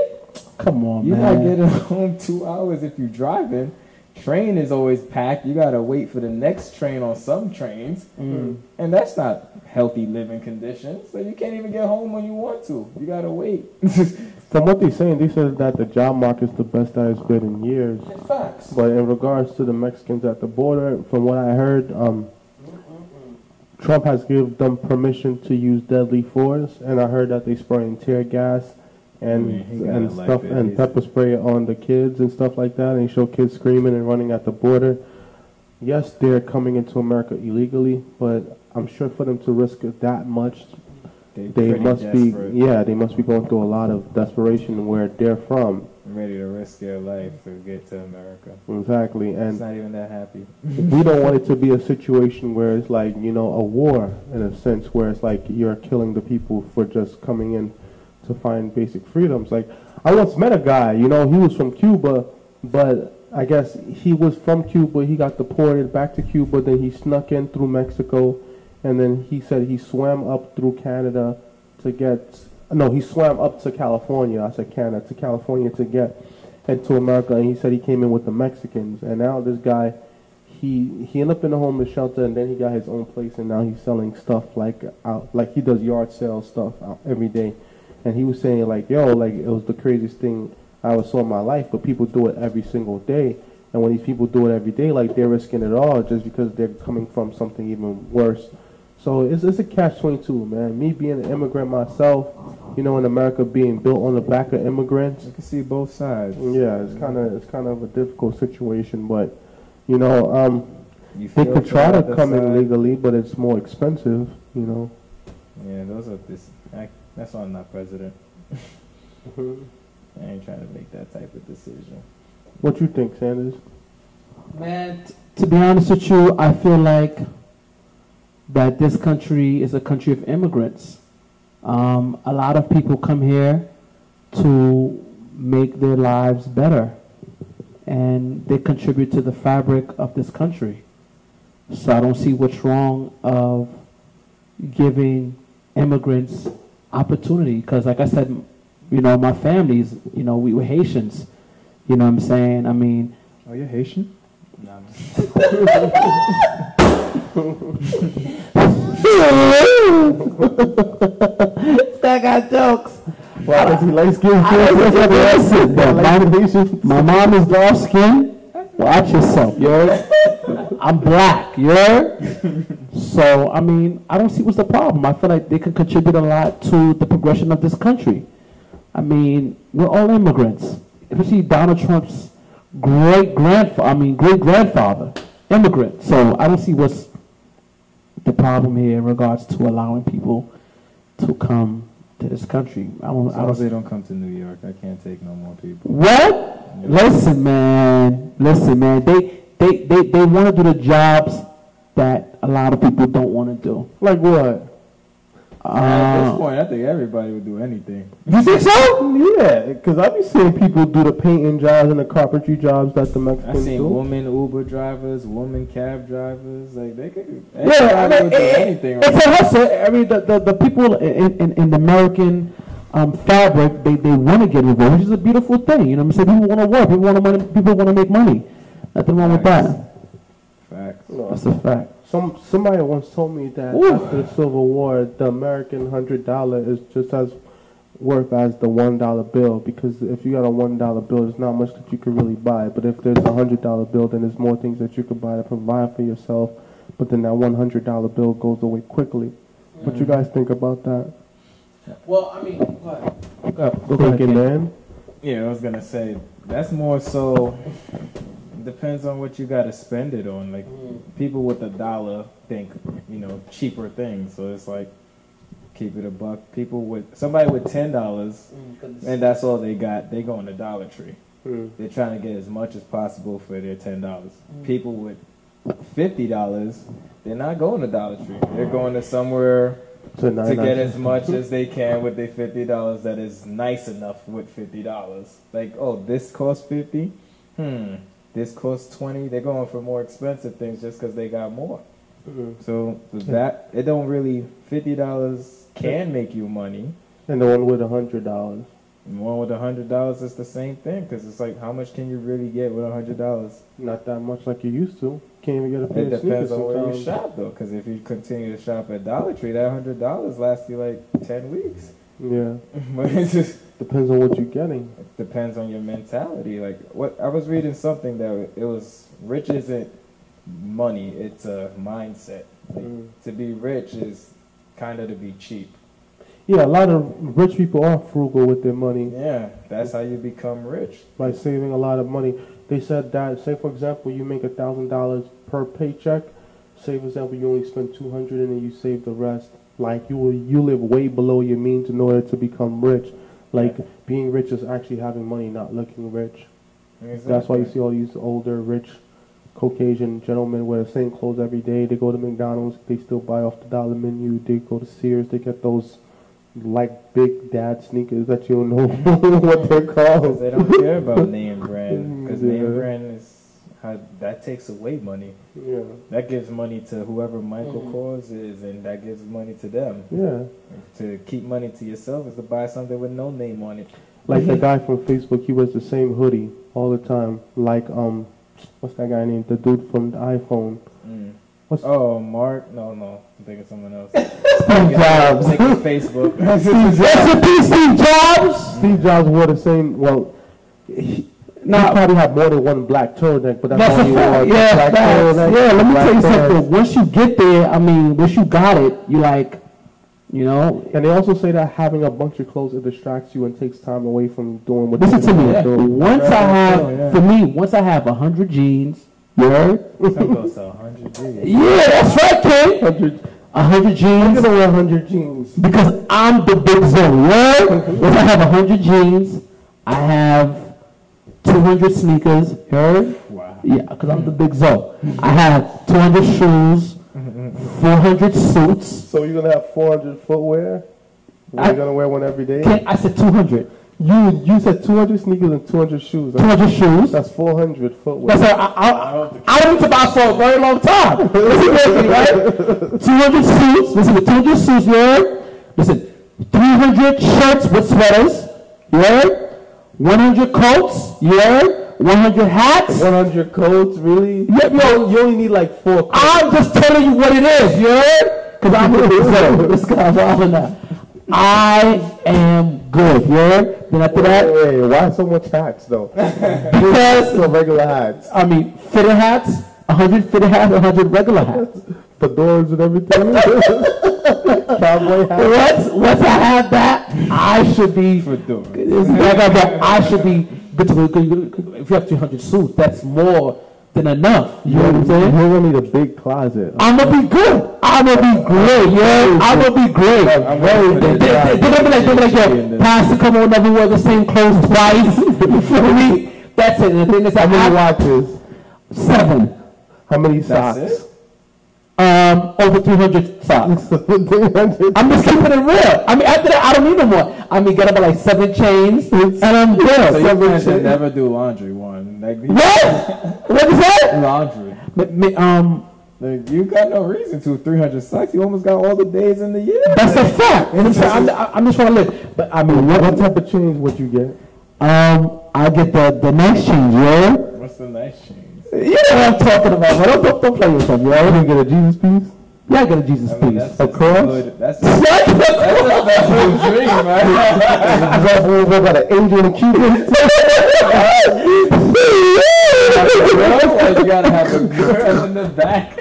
Speaker 1: Come on, man.
Speaker 3: You're
Speaker 1: man.
Speaker 3: not getting home two hours if you're driving. Train is always packed. You gotta wait for the next train on some trains,
Speaker 1: Mm.
Speaker 3: and that's not healthy living conditions. So you can't even get home when you want to. You gotta wait.
Speaker 2: From what they're saying, they said that the job market's the best that it's been in years.
Speaker 4: Facts.
Speaker 2: But in regards to the Mexicans at the border, from what I heard, um, Trump has given them permission to use deadly force, and I heard that they spraying tear gas and
Speaker 3: I mean,
Speaker 2: and stuff
Speaker 3: it.
Speaker 2: and pepper spray on the kids and stuff like that, and show kids screaming and running at the border. Yes, they're coming into America illegally, but I'm sure for them to risk that much, they
Speaker 3: pretty
Speaker 2: must
Speaker 3: desperate,
Speaker 2: be yeah, they must be going through a lot of desperation where they're from.
Speaker 3: ready to risk their life to get to America.
Speaker 2: Exactly, and It's
Speaker 3: not even that happy.
Speaker 2: we don't want it to be a situation where it's like you know a war in a sense where it's like you're killing the people for just coming in to find basic freedoms. Like i once met a guy you know he was from cuba but i guess he was from cuba he got deported back to cuba then he snuck in through mexico and then he said he swam up through canada to get no he swam up to california. I said canada to california to get into america and he said he came in with the mexicans. And now this guy he he ended up in a homeless shelter and then he got his own place and now he's selling stuff like out like he does yard sale stuff every day and he was saying like yo like it was the craziest thing i ever saw in my life but people do it every single day and when these people do it every day like they're risking it all just because they're coming from something even worse so it's, it's a catch 22 man me being an immigrant myself you know in america being built on the back of immigrants
Speaker 3: You can see both sides.
Speaker 2: yeah it's kind of it's kind of a difficult situation but you know um
Speaker 3: You
Speaker 2: they could try to come in legally, but it's more expensive, you know.
Speaker 3: Yeah, those are this. I, that's why I'm not president. I ain't trying to make that type of decision.
Speaker 2: What you think, Sanders?
Speaker 1: Man, t- to be honest with you, I feel like that this country is a country of immigrants. Um, a lot of people come here to make their lives better, and they contribute to the fabric of this country. So I don't see what's wrong of giving immigrants opportunity. Because, like I said, you know, my family's, you know, we were Haitians. You know what I'm saying? I mean,
Speaker 3: Oh, you're Haitian? No.
Speaker 1: that got jokes.
Speaker 2: Why does he light skin?
Speaker 1: Listen, my, my mom is dark skinned. Watch yourself, you heard? I'm black, heard? So, I mean, I don't see what's the problem. I feel like they can contribute a lot to the progression of this country. I mean, we're all immigrants. Especially Donald Trump's great grandfather, I mean, great grandfather, immigrant. So, I don't see what's the problem here in regards to allowing people to come to this country. I don't,
Speaker 3: As
Speaker 1: I don't
Speaker 3: they don't come to New York, I can't take no more people.
Speaker 1: what? Listen, man. Listen, man. They they they, they want to do the jobs that a lot of people don't want to do.
Speaker 2: Like what?
Speaker 3: At this
Speaker 1: Uh,
Speaker 3: point, I think everybody would do anything.
Speaker 1: you think so?
Speaker 2: Yeah, because I be seeing people do the painting jobs and the carpentry jobs that the Mexicans I
Speaker 3: seen
Speaker 2: do.
Speaker 3: woman Uber drivers, woman cab drivers. Like they could.
Speaker 1: Yeah, I mean,
Speaker 3: would do
Speaker 1: it-
Speaker 3: anything.
Speaker 1: it's a hustle. I mean, the, the, the people in, in, in the American um, fabric, they, they want to get involved, which is a beautiful thing. You know what I'm saying? People want to work. People want to money. People want to make money. Nothing wrong with that.
Speaker 3: Facts.
Speaker 1: That's a fact.
Speaker 2: Some somebody once told me that
Speaker 1: Ooh.
Speaker 2: after the Civil War, the American hundred dollar is just as worth as the one dollar bill because if you got a one dollar bill, there's not much that you could really buy. But if there's a hundred dollar bill, then there's more things that you could buy to provide for yourself. But then that one hundred dollar bill goes away quickly. What you mm-hmm. guys think about that?
Speaker 4: Well, I mean, what?
Speaker 1: Uh, Go ahead,
Speaker 2: Thinking,
Speaker 1: Ken.
Speaker 2: man.
Speaker 3: Yeah, I was gonna say that's more so. Depends on what you got to spend it on. Like people with a dollar think, you know, cheaper things. So it's like keep it a buck. People with somebody with ten dollars and that's all they got. They go in the Dollar Tree.
Speaker 2: Mm.
Speaker 3: They're trying to get as much as possible for their ten dollars. People with fifty dollars, they're not going to Dollar Tree. They're going to somewhere
Speaker 2: So
Speaker 3: to get as much as they can with their fifty dollars that is nice enough with fifty dollars. Like, oh, this costs fifty. Hmm. This costs twenty. They're going for more expensive things just because they got more.
Speaker 2: Mm.
Speaker 3: So that it don't really fifty dollars can make you money.
Speaker 2: And the one with a hundred dollars.
Speaker 3: One with a hundred dollars is the same thing because it's like how much can you really get with a hundred dollars?
Speaker 2: Not that much like you used to. Can't even get a pair
Speaker 3: It
Speaker 2: of sneakers
Speaker 3: depends on where you shop though, because if you continue to shop at Dollar Tree, that hundred dollars lasts you like ten weeks.
Speaker 2: Yeah,
Speaker 3: but it just
Speaker 2: depends on what you're getting.
Speaker 3: It depends on your mentality. Like what I was reading something that it was rich isn't money; it's a mindset. Like,
Speaker 2: Mm.
Speaker 3: To be rich is kind of to be cheap.
Speaker 2: Yeah, a lot of rich people are frugal with their money
Speaker 3: Yeah, that's how you become rich.
Speaker 2: by saving a lot of money. They said that, say for example, you make a thousand dollars per paycheck. Say for example, you only spend two hundred and then you save the rest. Like you will, you live way below your means in order to become rich. Like being rich is actually having money, not looking rich. That's why you see all these older, rich, Caucasian gentlemen wear the same clothes every day. They go to McDonald's, they still buy off the dollar menu. They go to Sears, they get those like big dad sneakers that you don't know what they're called.
Speaker 3: they don't care about name brand. Because
Speaker 2: Yeah.
Speaker 3: name brand is how, that takes away money.
Speaker 2: Yeah,
Speaker 3: That gives money to whoever Michael
Speaker 1: Mhm.
Speaker 3: Kors is, and that gives money to them.
Speaker 2: yeah.
Speaker 3: To keep money to yourself is to buy something with no name on it.
Speaker 2: Like the guy from Facebook, he wears the same hoodie all the time. Like um, what's that guy named? The dude from the iPhone.
Speaker 3: Mm.
Speaker 2: What's-
Speaker 3: Oh, Mark? No, no. I'm thinking someone else.
Speaker 2: Steve
Speaker 3: I'm
Speaker 2: Jobs.
Speaker 3: thinking Facebook.
Speaker 1: Rest in Steve Jobs.
Speaker 2: Steve Jobs wore the same. Well, he,
Speaker 1: Now-
Speaker 2: he probably had more than one black turtleneck, but that's,
Speaker 1: That's
Speaker 2: all
Speaker 1: a
Speaker 2: he wore.
Speaker 1: Yeah,
Speaker 2: black turtleneck,
Speaker 1: Yeah, let me tell you
Speaker 2: pants.
Speaker 1: something. Once you get there, I mean, once you got it, you like, you know.
Speaker 2: And they also say that having a bunch of clothes it distracts you and takes time away from doing what
Speaker 1: Listen to
Speaker 2: you
Speaker 1: me.
Speaker 2: want to do.
Speaker 1: Once I
Speaker 3: Right,
Speaker 1: have, oh,
Speaker 3: yeah.
Speaker 1: for me, once I have a hundred jeans, you heard?
Speaker 3: Some goes to 100 G's.
Speaker 1: Yeah, that's right, kid.
Speaker 2: Hundred.
Speaker 1: A hundred
Speaker 2: I'm
Speaker 1: jeans.
Speaker 2: gonna wear hundred jeans.
Speaker 1: Because I'm the big zone, right? If I have 100 jeans, I have 200 sneakers, heard?
Speaker 3: Wow.
Speaker 1: Yeah, because I'm the big zone. I have 200 shoes, 400 suits.
Speaker 2: So you're gonna have 400 footwear. You're
Speaker 1: I-
Speaker 2: gonna wear one every day.
Speaker 1: I said 200.
Speaker 2: You you said 200 sneakers and 200 shoes. That's,
Speaker 1: 200 shoes.
Speaker 2: that's 400 footwear.
Speaker 1: That's all, I, I, I don't need to buy for a very long time. Listen me, right? 200 suits. Listen to 200 suits, you heard? Listen, 300 shirts with sweaters, you heard? 100 coats, yeah. 100 hats.
Speaker 2: 100 coats, really?
Speaker 1: Yep, yo.
Speaker 2: You only need like four coats.
Speaker 1: I'm just telling you what it is, you heard? Because I'm big zone. This guy's wilding out. I am good, you heard? Then after that,
Speaker 2: Wait, wait, why so much hats though?
Speaker 1: because,
Speaker 2: so regular hats,
Speaker 1: I mean, fitted hats, 100 fitted hats, 100 regular hats.
Speaker 2: fedoras and everything. Cowboy hats.
Speaker 1: Once, once I have that, I should be,
Speaker 3: Fedora.
Speaker 1: it's like I I should be good to go. 'cause you- If you have 300 suits, that's more than enough. You know what I'm saying?
Speaker 2: You're gonna need a big closet.
Speaker 1: I'm gonna be good. I'm gonna be great, yeah. I'm gonna be great.
Speaker 3: I'm
Speaker 1: They-
Speaker 3: ready for
Speaker 1: they-
Speaker 3: this
Speaker 1: they-
Speaker 3: job.
Speaker 1: They're gonna be like, they're gonna be like, yo, Pastor, come on, never wear the same clothes twice. You feel me? That's it. And the thing is, I
Speaker 2: How many watches?
Speaker 1: seven.
Speaker 2: How many
Speaker 3: That's
Speaker 2: socks?
Speaker 3: It?
Speaker 1: Um, over 300 socks.
Speaker 2: 300.
Speaker 1: I'm just keeping it real. I mean, after that, I don't need no more. I mean, get up like seven chains, and I'm
Speaker 3: So
Speaker 1: good.
Speaker 3: you plan to never do laundry one. Like,
Speaker 1: What? What is that?
Speaker 3: Laundry.
Speaker 1: But, me- Um,
Speaker 3: Like, you got no reason to. 300 socks. You almost got all the days in the year.
Speaker 1: that's a fact. And so I'm, I'm just trying to live. But I mean,
Speaker 2: What,
Speaker 1: what?
Speaker 2: what type of chains would you get?
Speaker 1: Um, I get the the nice change, yo.
Speaker 3: What's the nice change?
Speaker 1: You know what I'm talking about, man. Don't, don't, don't play with them,
Speaker 2: You
Speaker 1: yo.
Speaker 2: gonna get a Jesus piece?
Speaker 1: Yeah, I got a Jesus
Speaker 3: I mean,
Speaker 1: piece.
Speaker 3: that's
Speaker 2: A
Speaker 3: just
Speaker 2: cross?
Speaker 3: good- That's
Speaker 1: What?
Speaker 3: that's that's a dream, man.
Speaker 2: Is that what we got an angel and a cupid?
Speaker 3: Like, you gotta have a girl in the back.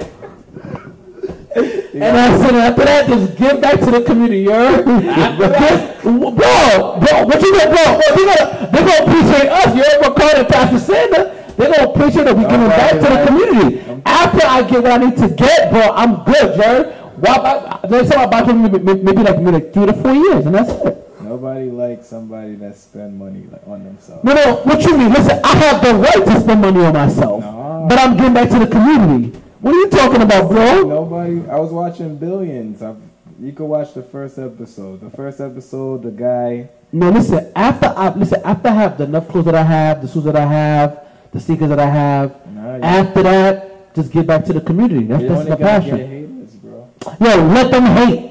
Speaker 1: And I said, after that, just give back to the community, yo. After that, bro, bro, what you gonna, bro, bro, they gonna, they gonna appreciate us, yo. We're calling Pastor Sander. They gonna appreciate that we giving back to the community. After I get what I need to get, bro, I'm good, yo. Why, they say I buy from maybe, maybe like maybe three to four years, and that's it.
Speaker 3: Nobody likes somebody that spend money like, on themselves.
Speaker 1: No, no, what you mean? Listen, I have the right to spend money on myself,
Speaker 3: No.
Speaker 1: but I'm giving back to the community. What are you talking about, bro?
Speaker 3: Nobody. I was watching Billions. I, you could watch the first episode. The first episode, the guy.
Speaker 1: No, listen. After I listen, after I have the enough clothes that I have, the shoes that I have, the sneakers that I have,
Speaker 3: Nah,
Speaker 1: after that, just give back to the community. That's that's the passion.
Speaker 3: haters, bro.
Speaker 1: Yo, let them hate.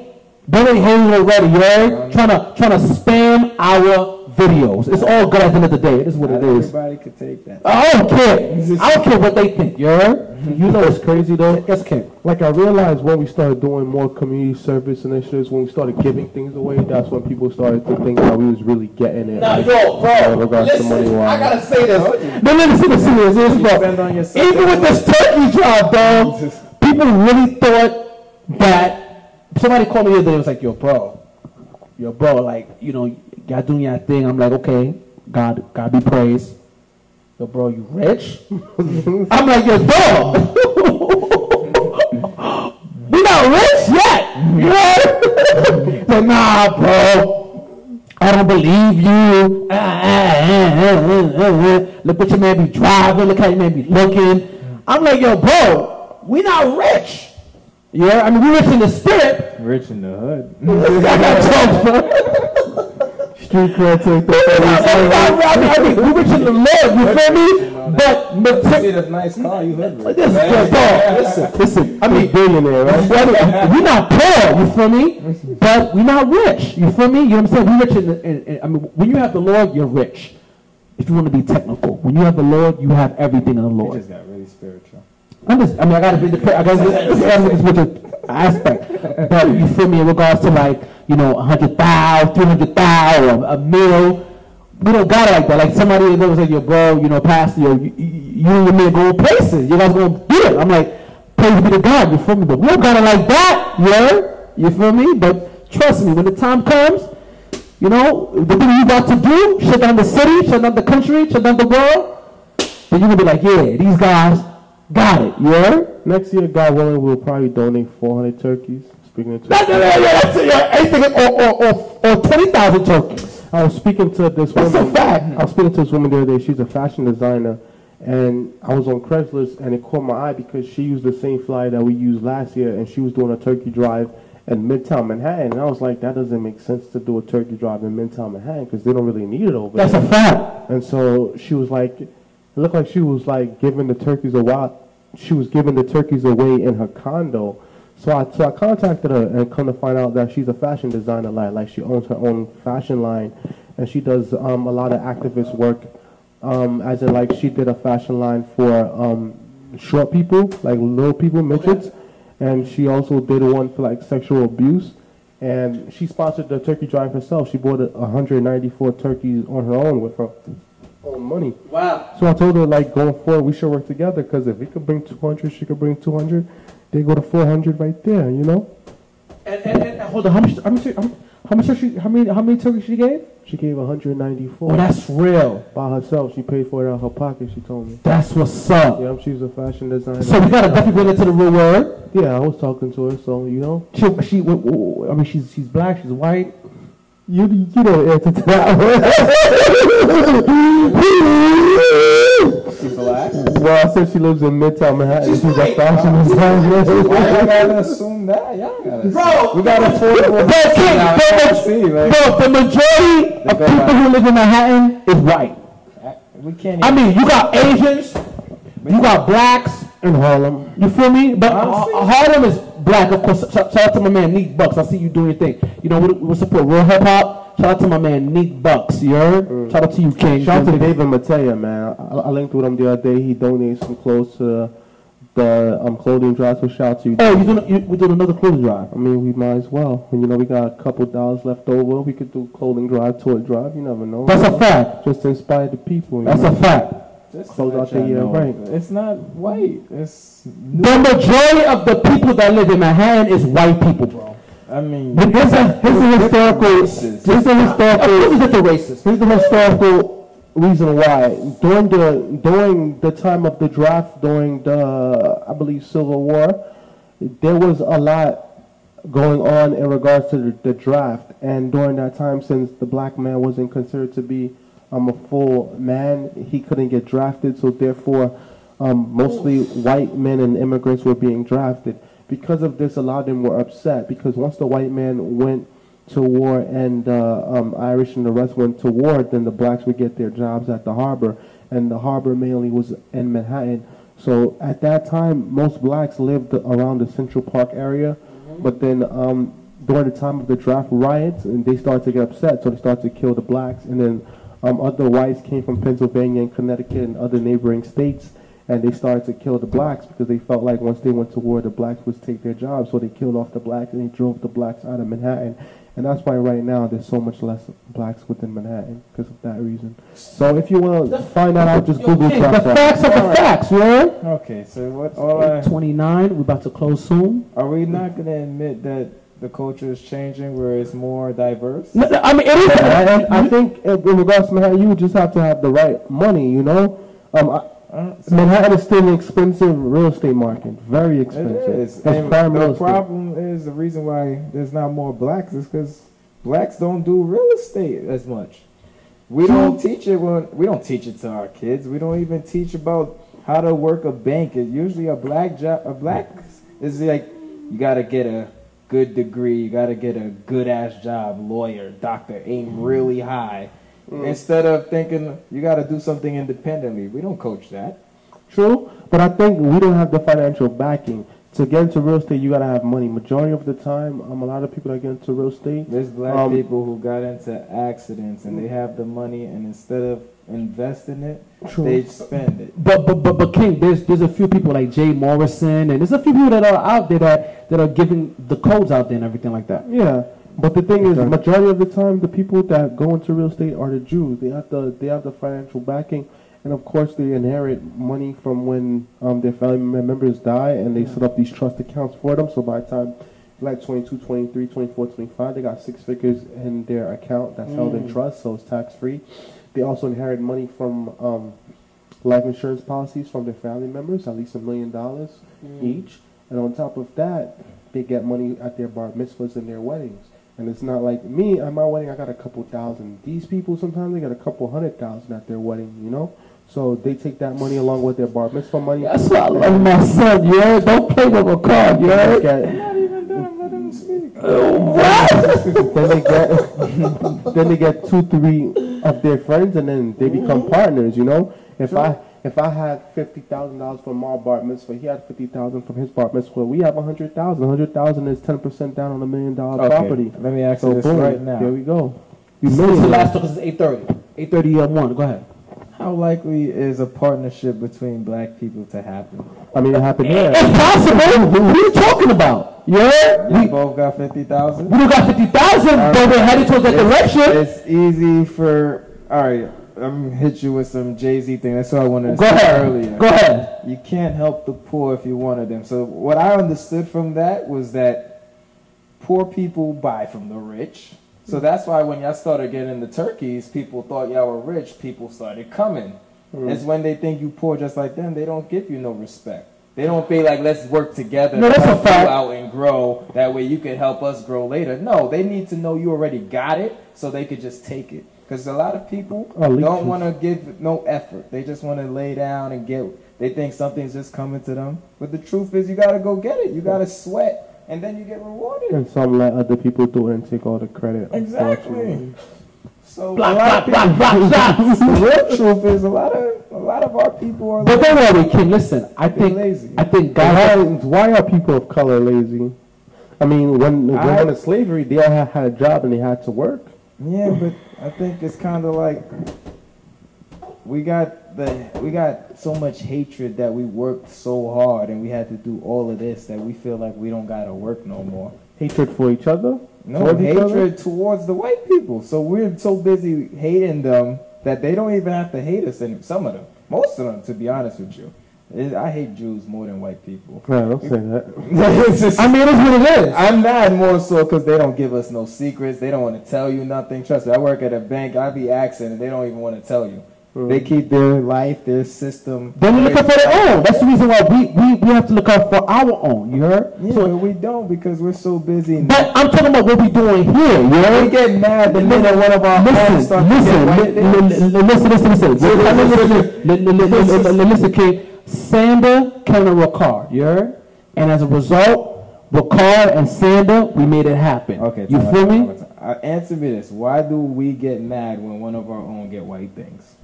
Speaker 1: They ain't hating already, you heard? Trying to trying to spam our videos. It's all good at the end of the day. It is what
Speaker 3: Not
Speaker 1: it is.
Speaker 3: everybody could take that.
Speaker 1: I don't care. I don't care what they think. You heard? Mm-hmm.
Speaker 2: You know what's crazy though?
Speaker 1: Yes, Ken.
Speaker 2: Like I realized when we started doing more community service initiatives, when we started giving things away, that's when people started to think that we was really getting it.
Speaker 1: Now,
Speaker 2: like,
Speaker 1: yo,
Speaker 2: in regards
Speaker 1: bro,
Speaker 2: to money
Speaker 1: listen, I gotta say this. No, no, listen, listen, listen, listen,
Speaker 3: You
Speaker 1: bro. Even with this turkey job, dog, people really thought that somebody called me the other day and was like, yo, bro, yo, bro, like, you know, y'all doing your thing. I'm like, okay, God, God be praised. Yo, bro, you rich? I'm like, yo, dog. we not rich yet. You know? like, nah, bro. I don't believe you. Ah, ah, ah. Look what your man be driving. Look how your man be looking. I'm like, yo, bro, we not rich. Yeah, I mean, we rich in the spirit.
Speaker 3: Rich in the hood.
Speaker 1: I got jokes, bro.
Speaker 2: Street
Speaker 1: we rich in the Lord, you feel me? But, but
Speaker 3: nice car you
Speaker 1: good, dog. Listen, listen. I mean,
Speaker 2: billionaire, right?
Speaker 1: Brother, we not poor, you feel me? But we not rich, you feel me? You know what I'm saying? We rich in, in, in I mean, when you have the Lord, you're rich. If you want to be technical, when you have the Lord, you have everything in the Lord.
Speaker 3: just got really spiritual.
Speaker 1: I'm just, I mean, I gotta be the, I gotta be the spiritual aspect. But you feel me in regards to like, you know, a hundred thousand, three hundred thousand, a mil. We don't got it like that. Like somebody that goes like, yo, bro, you know, pastor, yo, you, you you and your man going places. You guys gonna do it. I'm like, praise be to God, you feel me? But we don't got it like that, yeah? You feel me? But trust me, when the time comes, you know, the thing you got to do, shut down the city, shut down the country, shut down the world, then you're gonna be like, yeah, these guys got it, yeah?
Speaker 2: Next year, God willing, we'll probably donate 400 turkeys. Speaking of turkeys,
Speaker 1: that, that, that's yeah. Anything, or, or, or, or 20,000 turkeys.
Speaker 2: I was speaking to this
Speaker 1: That's a
Speaker 2: woman.
Speaker 1: fact.
Speaker 2: I was speaking to this woman the other day. She's a fashion designer, and I was on Craigslist, and it caught my eye because she used the same flyer that we used last year, and she was doing a turkey drive in Midtown Manhattan. And I was like, that doesn't make sense to do a turkey drive in Midtown Manhattan because they don't really need it over
Speaker 1: That's
Speaker 2: there.
Speaker 1: That's a fact.
Speaker 2: And so she was like, it looked like she was like giving the turkeys a while. She was giving the turkeys away in her condo. So I so I contacted her and come to find out that she's a fashion designer. Like like she owns her own fashion line, and she does um, a lot of activist work. Um, as in like she did a fashion line for um, short people, like little people, midgets, and she also did one for like sexual abuse. And she sponsored the turkey drive herself. She bought a 194 turkeys on her own with her own money.
Speaker 1: Wow.
Speaker 2: So I told her, like, going forward, we should work together because if we could bring 200, she could bring 200. They go to 400 right there, you know?
Speaker 1: And, and, and hold on, how much, how much, how much, she, how many, how many turkeys she gave?
Speaker 2: She gave 194
Speaker 1: Oh, that's real.
Speaker 2: by herself. She paid for it out of her pocket, she told me.
Speaker 1: That's what's up.
Speaker 2: Yeah, she's a fashion designer.
Speaker 1: So we gotta definitely bring it to the real world.
Speaker 2: yeah, I was talking to her, so, you know?
Speaker 1: She, she, I mean, she's, she's black, she's white.
Speaker 2: You, you don't answer to that one.
Speaker 3: She's black.
Speaker 2: well, I said she lives in Midtown Manhattan. She's, a
Speaker 1: white.
Speaker 2: fashion
Speaker 3: Why
Speaker 2: designer.
Speaker 3: y'all gotta assume that? Y'all gotta
Speaker 1: Bro,
Speaker 3: We got affordable
Speaker 1: Bro, King, bro, bro,
Speaker 3: see, like,
Speaker 1: bro, the majority of people who live in Manhattan is white.
Speaker 3: we can't
Speaker 1: I mean, you got Asians, you got blacks,
Speaker 2: In Harlem.
Speaker 1: you feel me? But Harlem is black, of course. Shout, shout out to my man Neek Bucks. I see you doing your thing. You know, we, we support real hip hop. Shout out to my man Neek Bucks. You heard? Shout out to you, King.
Speaker 2: Shout out to David Matea, man. I, I linked with him the other day. He donated some clothes to the um, clothing drive, so shout out to you.
Speaker 1: Oh, you doing? You, we're doing another clothing drive.
Speaker 2: I mean, we might as well. And, you know, we got a couple dollars left over. We could do clothing drive, toy drive. You never know.
Speaker 1: That's a fact.
Speaker 2: Just to inspire the people. You
Speaker 1: That's
Speaker 2: know?
Speaker 1: a fact.
Speaker 3: Just to
Speaker 2: Close out the year, right.
Speaker 3: It's not white. It's.
Speaker 1: The majority of the people that live in Manhattan is white people, bro.
Speaker 3: I mean.
Speaker 1: But Here's a, here's a historical.
Speaker 3: Racist.
Speaker 1: Here's a historical. Of course, it's different races.
Speaker 2: Here's the historical reason why. During the during the time of the draft, during the I believe Civil War, there was a lot going on in regards to the, the draft. And during that time, since the black man wasn't considered to be um, a full man, he couldn't get drafted. So therefore, um, mostly white men and immigrants were being drafted. Because of this, a lot of them were upset because once the white man went to war and uh, um, Irish and the rest went to war, then the blacks would get their jobs at the harbor, and the harbor mainly was in Manhattan. So at that time, most blacks lived around the Central Park area, but then um, during the time of the draft riots, and they started to get upset, so they started to kill the blacks. And then um, other whites came from Pennsylvania and Connecticut and other neighboring states, and they started to kill the blacks because they felt like once they went to war, the blacks would take their jobs. So they killed off the blacks and they drove the blacks out of Manhattan. And that's why right now there's so much less blacks within Manhattan because of that reason. So if you want to find that out, just
Speaker 1: Yo,
Speaker 2: Google
Speaker 1: King, the
Speaker 2: Trump.
Speaker 1: facts are the facts, you heard?
Speaker 3: Okay, so what? All
Speaker 1: 29, we're about to close soon.
Speaker 3: are we not gonna admit that the culture is changing, where it's more diverse?
Speaker 1: No, no, I mean, it is.
Speaker 2: And I think in in regards to Manhattan, you just have to have the right money, you know? Um, I,
Speaker 3: Uh, so
Speaker 2: Manhattan is still an expensive real estate market, very expensive.
Speaker 3: is.
Speaker 2: That's
Speaker 3: And
Speaker 2: prime real
Speaker 3: the
Speaker 2: estate.
Speaker 3: problem is the reason why there's not more blacks is because blacks don't do real estate as much. We don't teach it when we don't teach it to our kids. We don't even teach about how to work a bank. It usually a black job. A black is like you got to get a good degree. You got to get a good ass job, lawyer, doctor, aim really high. Instead of thinking you got to do something independently, we don't coach that.
Speaker 2: True, but I think we don't have the financial backing. To get into real estate, you gotta have money. Majority of the time, um, a lot of people that get into real estate,
Speaker 3: There's black
Speaker 2: Um,
Speaker 3: people who got into accidents and they have the money, and instead of investing it,
Speaker 2: True.
Speaker 3: they spend it.
Speaker 1: But, but but but King, there's there's a few people like Jay Morrison, and there's a few people that are out there that that are giving the codes out there and everything like that.
Speaker 2: yeah. But the thing is,
Speaker 1: Okay.
Speaker 2: majority of the time, the people that go into real estate are the Jews. They have the they have the financial backing, and of course, they inherit money from when um, their family members die, and they set up these trust accounts for them. So by the time like 22, 23, 24, 25, they got six figures in their account that's held in trust, so it's tax free. They also inherit money from um, life insurance policies from their family members, at least a million dollars each. And on top of that, they get money at their bar mitzvahs and their weddings. And it's not like me at my wedding, I got a couple thousand. These people sometimes they got a couple hundred thousand at their wedding, you know? So they take that money along with their bar mitzvah money.
Speaker 1: That's why I love my son. You heard? Don't play with a card. You
Speaker 2: They
Speaker 1: heard?
Speaker 2: get-
Speaker 3: Not even done, let them speak.
Speaker 2: then they get then they get two three of their friends and then they become partners you know if i if i had fifty thousand dollars from my bar mitzvah he had fifty thousand from his bar mitzvah we have a hundred thousand a hundred thousand is ten percent down on a million dollar property
Speaker 3: Let me ask
Speaker 2: so
Speaker 3: you this
Speaker 2: boom
Speaker 3: right now.
Speaker 2: there we go
Speaker 1: This is the last talk. Is 8:30. 8:30 uh, one. Go ahead.
Speaker 3: How likely is a partnership between black people to happen?
Speaker 2: i mean it happened there
Speaker 1: It's possible. what are you talking about? You We,
Speaker 3: both got fifty thousand.
Speaker 1: we don't got 50,000, but we're headed towards that direction.
Speaker 3: It's easy for. All right, I'm gonna hit you with some Jay Z thing. That's what I wanted to
Speaker 1: Go
Speaker 3: say
Speaker 1: ahead.
Speaker 3: earlier.
Speaker 1: Go ahead.
Speaker 3: You can't help the poor if you wanted them. So what I understood from that was that poor people buy from the rich. So that's why when y'all started getting the turkeys, people thought y'all were rich. People started coming. It's when they think you poor just like them, they don't give you no respect. They don't be like, let's work together
Speaker 1: No,
Speaker 3: to help you out and grow. That way you can help us grow later. No, they need to know you already got it so they could just take it. Because a lot of people
Speaker 2: Oh,
Speaker 3: don't want to give no effort. They just want to lay down and get. They think something's just coming to them. But the truth is, you got to go get it. You got to sweat, and then you get rewarded.
Speaker 2: and some let other people do it and take all the credit
Speaker 3: Exactly.
Speaker 2: unfortunately.
Speaker 3: So a
Speaker 1: Block,
Speaker 3: lot of
Speaker 1: block,
Speaker 3: people,
Speaker 1: block, block, block.
Speaker 3: the real truth is, a lot of a lot of our people are.
Speaker 1: But don't worry, King. Listen, I think
Speaker 3: lazy.
Speaker 1: I think
Speaker 2: why,
Speaker 1: guys.
Speaker 2: why are people of color lazy I mean, when when
Speaker 3: I-
Speaker 2: under slavery, they all had, had a job and they had to work.
Speaker 3: Yeah, but I think it's kind of like we got the we got so much hatred that we worked so hard and we had to do all of this that we feel like we don't gotta work no more.
Speaker 2: Hatred for each other.
Speaker 3: No
Speaker 2: Towards
Speaker 3: hatred towards the white people. So we're so busy hating them that they don't even have to hate us. And some of them, most of them, to be honest with you, I hate Jews more than white people.
Speaker 2: No, don't say that.
Speaker 3: It's just-
Speaker 1: I mean, it is what it is.
Speaker 3: I'm mad more so because they don't give us no secrets. They don't want to tell you nothing. Trust me, I work at a bank. I be asking, and they don't even want to tell you. They keep their life, their system.
Speaker 1: Then we look out for their own. That's the reason why we, we, we have to look out for our own. You heard?
Speaker 3: Yeah,
Speaker 1: So-
Speaker 3: we don't because we're so busy.
Speaker 1: but I'm talking about what we're doing here. You
Speaker 3: we
Speaker 1: heard?
Speaker 3: get mad the minute one of our
Speaker 1: Listen, listen,
Speaker 3: to get
Speaker 1: li-
Speaker 3: white
Speaker 1: li-
Speaker 3: things.
Speaker 1: li- listen, listen, listen, listen. Li- li- li- li- li- li- li- Listen, kid. Sander, Kevin, and Rickard. You heard? And as a result, Rickard and Sander, we made it happen.
Speaker 3: Okay,
Speaker 1: You feel me?
Speaker 3: time out, time out. Uh, answer me this: Why do we get mad when one of our own get white things?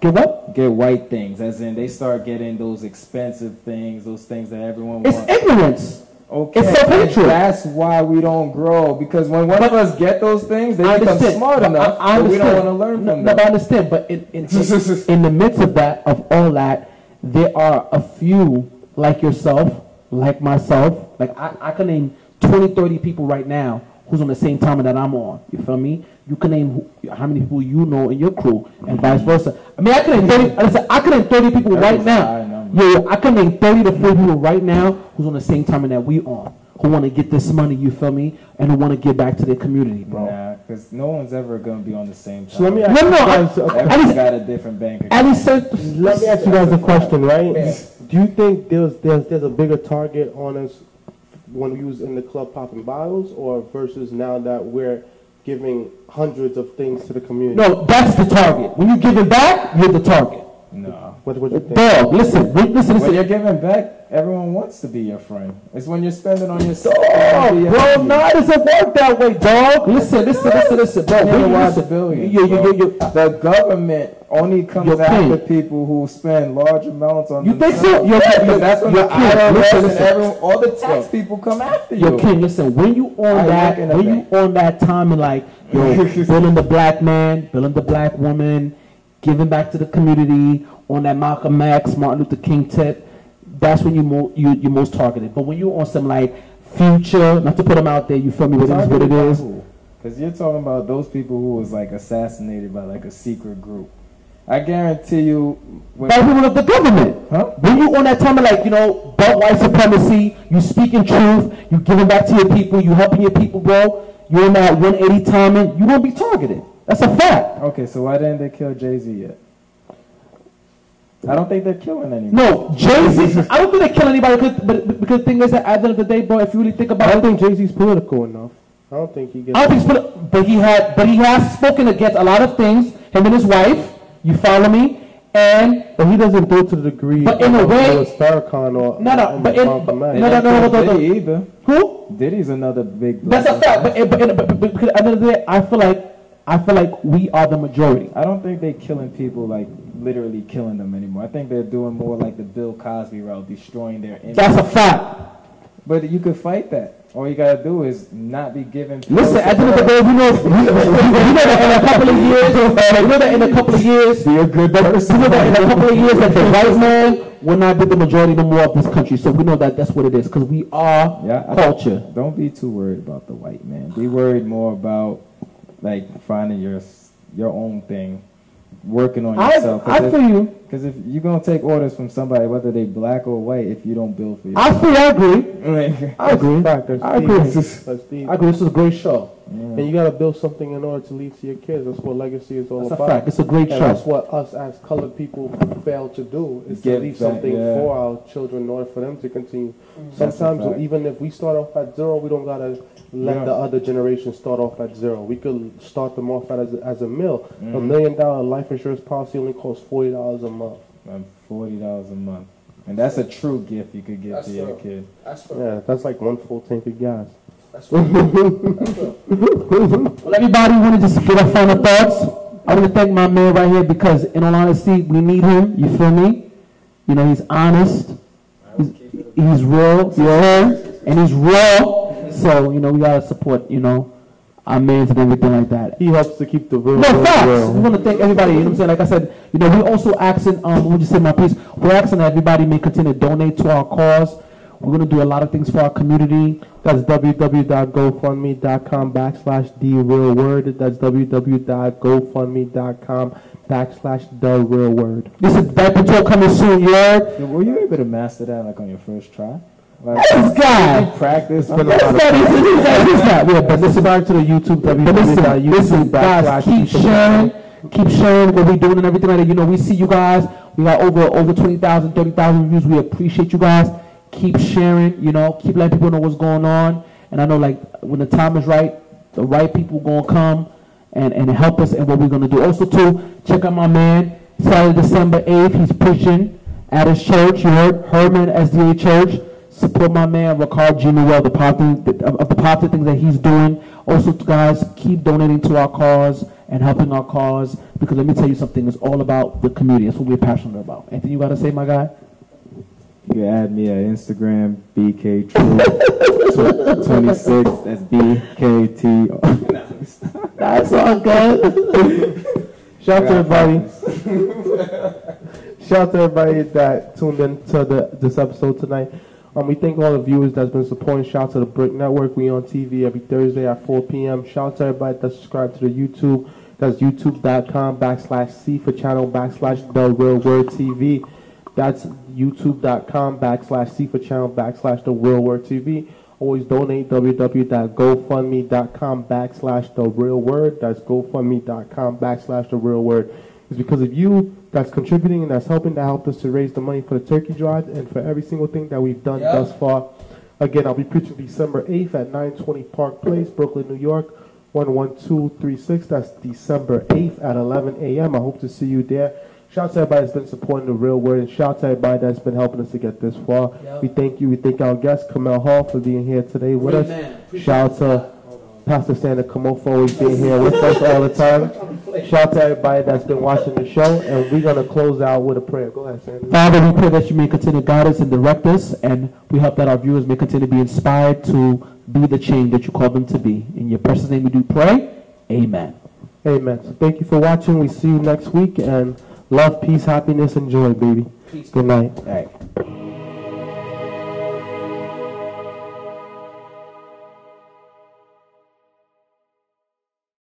Speaker 1: Get what?
Speaker 3: Get white things, as in they start getting those expensive things, those things that everyone
Speaker 1: It's
Speaker 3: wants.
Speaker 1: It's ignorance.
Speaker 3: Okay,
Speaker 1: It's self-hatred.
Speaker 3: That's why we don't grow because when one of us get those things, they
Speaker 1: I
Speaker 3: become
Speaker 1: understand.
Speaker 3: smart enough,
Speaker 1: I, I
Speaker 3: we don't want to learn
Speaker 1: no,
Speaker 3: from
Speaker 1: no, but I understand. But in, in, in, in the midst of that, of all that, there are a few like yourself, like myself. Like I, I can name 20, 30 people right now who's on the same time that I'm on. You feel me? You can name who, how many people you know in your crew, and vice versa. I mean, I can name 30. Listen, I can name 30 people
Speaker 3: That
Speaker 1: right
Speaker 3: is a high
Speaker 1: now.
Speaker 3: number.
Speaker 1: Yeah, yeah, I can name 30 to 40 people right now who's on the same time that we on, who want to get this money. You feel me? And who want to give back to their community, bro.
Speaker 3: Nah, because no one's ever gonna be on the same time.
Speaker 2: So let me ask
Speaker 1: No, no, I-
Speaker 2: guys. a-
Speaker 1: At
Speaker 3: Everyone's got a different bank account.
Speaker 1: At least,
Speaker 2: Let me ask you guys a question, right? Do you think there's there's there's a bigger target on us when we was in the club popping bottles, or versus now that we're giving hundreds of things to the community?
Speaker 1: No, that's the target. When you give it back, you're the target.
Speaker 3: No.
Speaker 2: What what you think?
Speaker 1: Dog, listen, wait, listen,
Speaker 3: When you're giving back, everyone wants to be your friend. It's when you're spending on yourself.
Speaker 1: Dog,
Speaker 3: your
Speaker 1: bro,
Speaker 3: enemy.
Speaker 1: no, it doesn't work that way, dog. Listen, listen, listen, listen, bro.
Speaker 3: You're
Speaker 1: Wait,
Speaker 3: wise
Speaker 1: listen.
Speaker 3: billion,
Speaker 1: You, you,
Speaker 3: bro.
Speaker 1: you, you,
Speaker 3: The government only comes
Speaker 1: You're
Speaker 3: after
Speaker 1: king.
Speaker 3: people who spend large amounts on
Speaker 1: You think so? You're-
Speaker 3: Yeah, because
Speaker 1: you're-
Speaker 3: that's when
Speaker 1: you're
Speaker 3: the
Speaker 1: king.
Speaker 3: IRS
Speaker 1: Listen,
Speaker 3: and
Speaker 1: listen.
Speaker 3: everyone, all the tax people come after you.
Speaker 1: Yo, King, listen, when you on
Speaker 3: I
Speaker 1: that,
Speaker 3: work
Speaker 1: when you
Speaker 3: bank.
Speaker 1: on that time and like, yo, building the black man, building the black woman, giving back to the community, on that Malcolm X, Martin Luther King tip, that's when you mo- you you're most targeted. But when you're on some like future, not to put them out there, you feel me? But it is what it is.
Speaker 3: Because you're talking about those people who was like assassinated by like a secret group. I guarantee you. When,
Speaker 1: By people of the government.
Speaker 3: Huh?
Speaker 1: When you on that time of like, you know, about white supremacy, you speaking truth, you giving back to your people, you helping your people, bro, you're on that 180 timing, you won't be targeted. That's a fact.
Speaker 3: Okay, so why didn't they kill Jay Z yet? I don't think they're killing anyone.
Speaker 1: No, Jay Z. I don't think they kill anybody, because, but but- because the thing is that at the end of the day, bro, if you really think about, it.
Speaker 2: I don't think Jay Z's political enough. I don't think he gets.
Speaker 1: I don't think, it's poli- but he had, but he has spoken against a lot of things. Him and his wife. You follow me? And
Speaker 2: But he doesn't do it to the degree.
Speaker 1: But in a way-
Speaker 2: Louis Farrakhan or
Speaker 1: No, no, but in- but- no, no, no, no, no, no.
Speaker 3: Diddy either.
Speaker 1: who?
Speaker 3: Diddy's another big.
Speaker 1: That's a fact. But, but, but, but, because at the end of the day, I feel like I feel like we are the majority.
Speaker 3: I don't think they're killing people like literally killing them anymore. I think they're doing more like the Bill Cosby route, destroying their image.
Speaker 1: That's a fact.
Speaker 3: But you could fight that. All you gotta do is not be given.
Speaker 1: Listen, at the end of the day, we know, we, we, know that in a couple of years, we know that in a couple of years,
Speaker 3: be a good person.
Speaker 1: we know that in a couple of years that the white man will not be the majority no more of this country. So we know that that's what it is because we are
Speaker 3: Yeah, I-
Speaker 1: culture.
Speaker 3: Don't be too worried about the white man. Be worried more about like finding your your own thing, working on
Speaker 1: I,
Speaker 3: yourself.
Speaker 1: I feel you.
Speaker 3: Because if you're gonna take orders from somebody, whether they black or white, if you don't build for
Speaker 1: I
Speaker 3: yourself,
Speaker 1: feel. I agree. I agree.
Speaker 2: Fact,
Speaker 1: I agree.
Speaker 2: That's.
Speaker 1: I agree. This is a great show.
Speaker 2: And you gotta build something in order to leave to your kids. That's what legacy is all
Speaker 1: That's a fact. It's a great
Speaker 2: And that's what us as colored people fail to do is to leave
Speaker 3: back,
Speaker 2: something
Speaker 3: yeah.
Speaker 2: for our children in order for them to continue.
Speaker 3: That's a
Speaker 2: Sometimes even if we start off at zero, we don't gotta let
Speaker 3: Yeah.
Speaker 2: the other generation start off at zero. We could start them off at as, as a mill. A
Speaker 3: Mhm.
Speaker 2: million dollar life insurance policy only costs forty dollars a month.
Speaker 3: Um, forty dollars a month, and that's a true gift you could give
Speaker 4: That's
Speaker 3: to your
Speaker 4: real.
Speaker 3: kid.
Speaker 4: That's for,
Speaker 2: Yeah, that's like one full tank of gas.
Speaker 4: that's for, that's for.
Speaker 1: Well, everybody want to just get our final thoughts. I want to thank my man right here because, in all honesty, we need him. You feel me? You know, he's honest. He's, he's real. You heard? And he's raw. So, you know, we got to support, you know, our mans and everything like that.
Speaker 2: He helps to keep the real.
Speaker 1: No,
Speaker 2: real
Speaker 1: facts.
Speaker 2: real.
Speaker 1: We want to thank everybody. You know what I'm saying? Like I said, you know, we also asking, um, let me just say my piece. We're asking that everybody may continue to donate to our cause. We're going to do a lot of things for our community.
Speaker 2: That's www.gofundme.com backslash the real word. That's www.gofundme.com backslash the real word.
Speaker 1: This is Diaper Talk coming soon, you heard?
Speaker 3: Were you able to master that like on your first try? Like,
Speaker 1: This uh, guy.
Speaker 3: you practice.
Speaker 1: That's not easy. He's not, he's not. Yeah, but listen,
Speaker 2: back to the YouTube,
Speaker 1: but listen, listen, guys, keep sharing, keep sharing what we're doing and everything like that. You know, we see you guys. We got over over 20,000, 30,000 views. We appreciate you guys. Keep sharing, you know, keep letting people know what's going on. And I know, like, when the time is right, the right people going to come and, and help us in what we're going to do. Also, too, check out my man, Saturday, December 8th. He's preaching at his church. You heard Hebron SDA Church. Support my man, Rickard Jean-Noel, the positive, the, of the positive things that he's doing. Also, guys, keep donating to our cause and helping our cause because let me tell you something, it's all about the community. That's what we're passionate about. Anything you got to say, my guy?
Speaker 3: You can add me at Instagram, BKTrue26. That's BKT.
Speaker 1: That's all good.
Speaker 2: Shout out to everybody. Shout out to everybody that tuned in to the, this episode tonight. Um, we thank all the viewers that's been supporting. Shout out to the Brick Network. We on TV every Thursday at 4 p.m. Shout out to everybody that subscribed to the YouTube. That's youtube.com backslash C for channel backslash The Real Word TV. That's youtube.com backslash C for channel backslash The Real Word TV. Always donate www.gofundme.com backslash The Real Word. That's gofundme.com backslash The Real Word. It's because of you that's contributing and that's helping to help us to raise the money for the turkey drive and for every single thing that we've done
Speaker 4: Yeah.
Speaker 2: thus far. Again, I'll be preaching December 8th at 920 Park Place, Brooklyn, New York, 11236. That's December 8th at 11 a.m. I hope to see you there. Shout out to everybody that's been supporting the real word and shout out to everybody that's been helping us to get this far.
Speaker 4: Yeah.
Speaker 2: We thank you. We thank our guest, Kimmel Hall, for being here today with us.
Speaker 4: Appreciate
Speaker 2: Shout out to Pastor for always being here with us all the time. Shout out to everybody that's been watching the show, and we're gonna close out with a prayer. Go ahead, Sander.
Speaker 1: Father, we pray that you may continue to guide us and direct us, and we hope that our viewers may continue to be inspired to be the change that you call them to be. In your precious name we do pray. Amen.
Speaker 2: Amen. So thank you for watching. We see you next week, and love, peace, happiness, and joy, baby.
Speaker 4: Peace.
Speaker 2: Good night.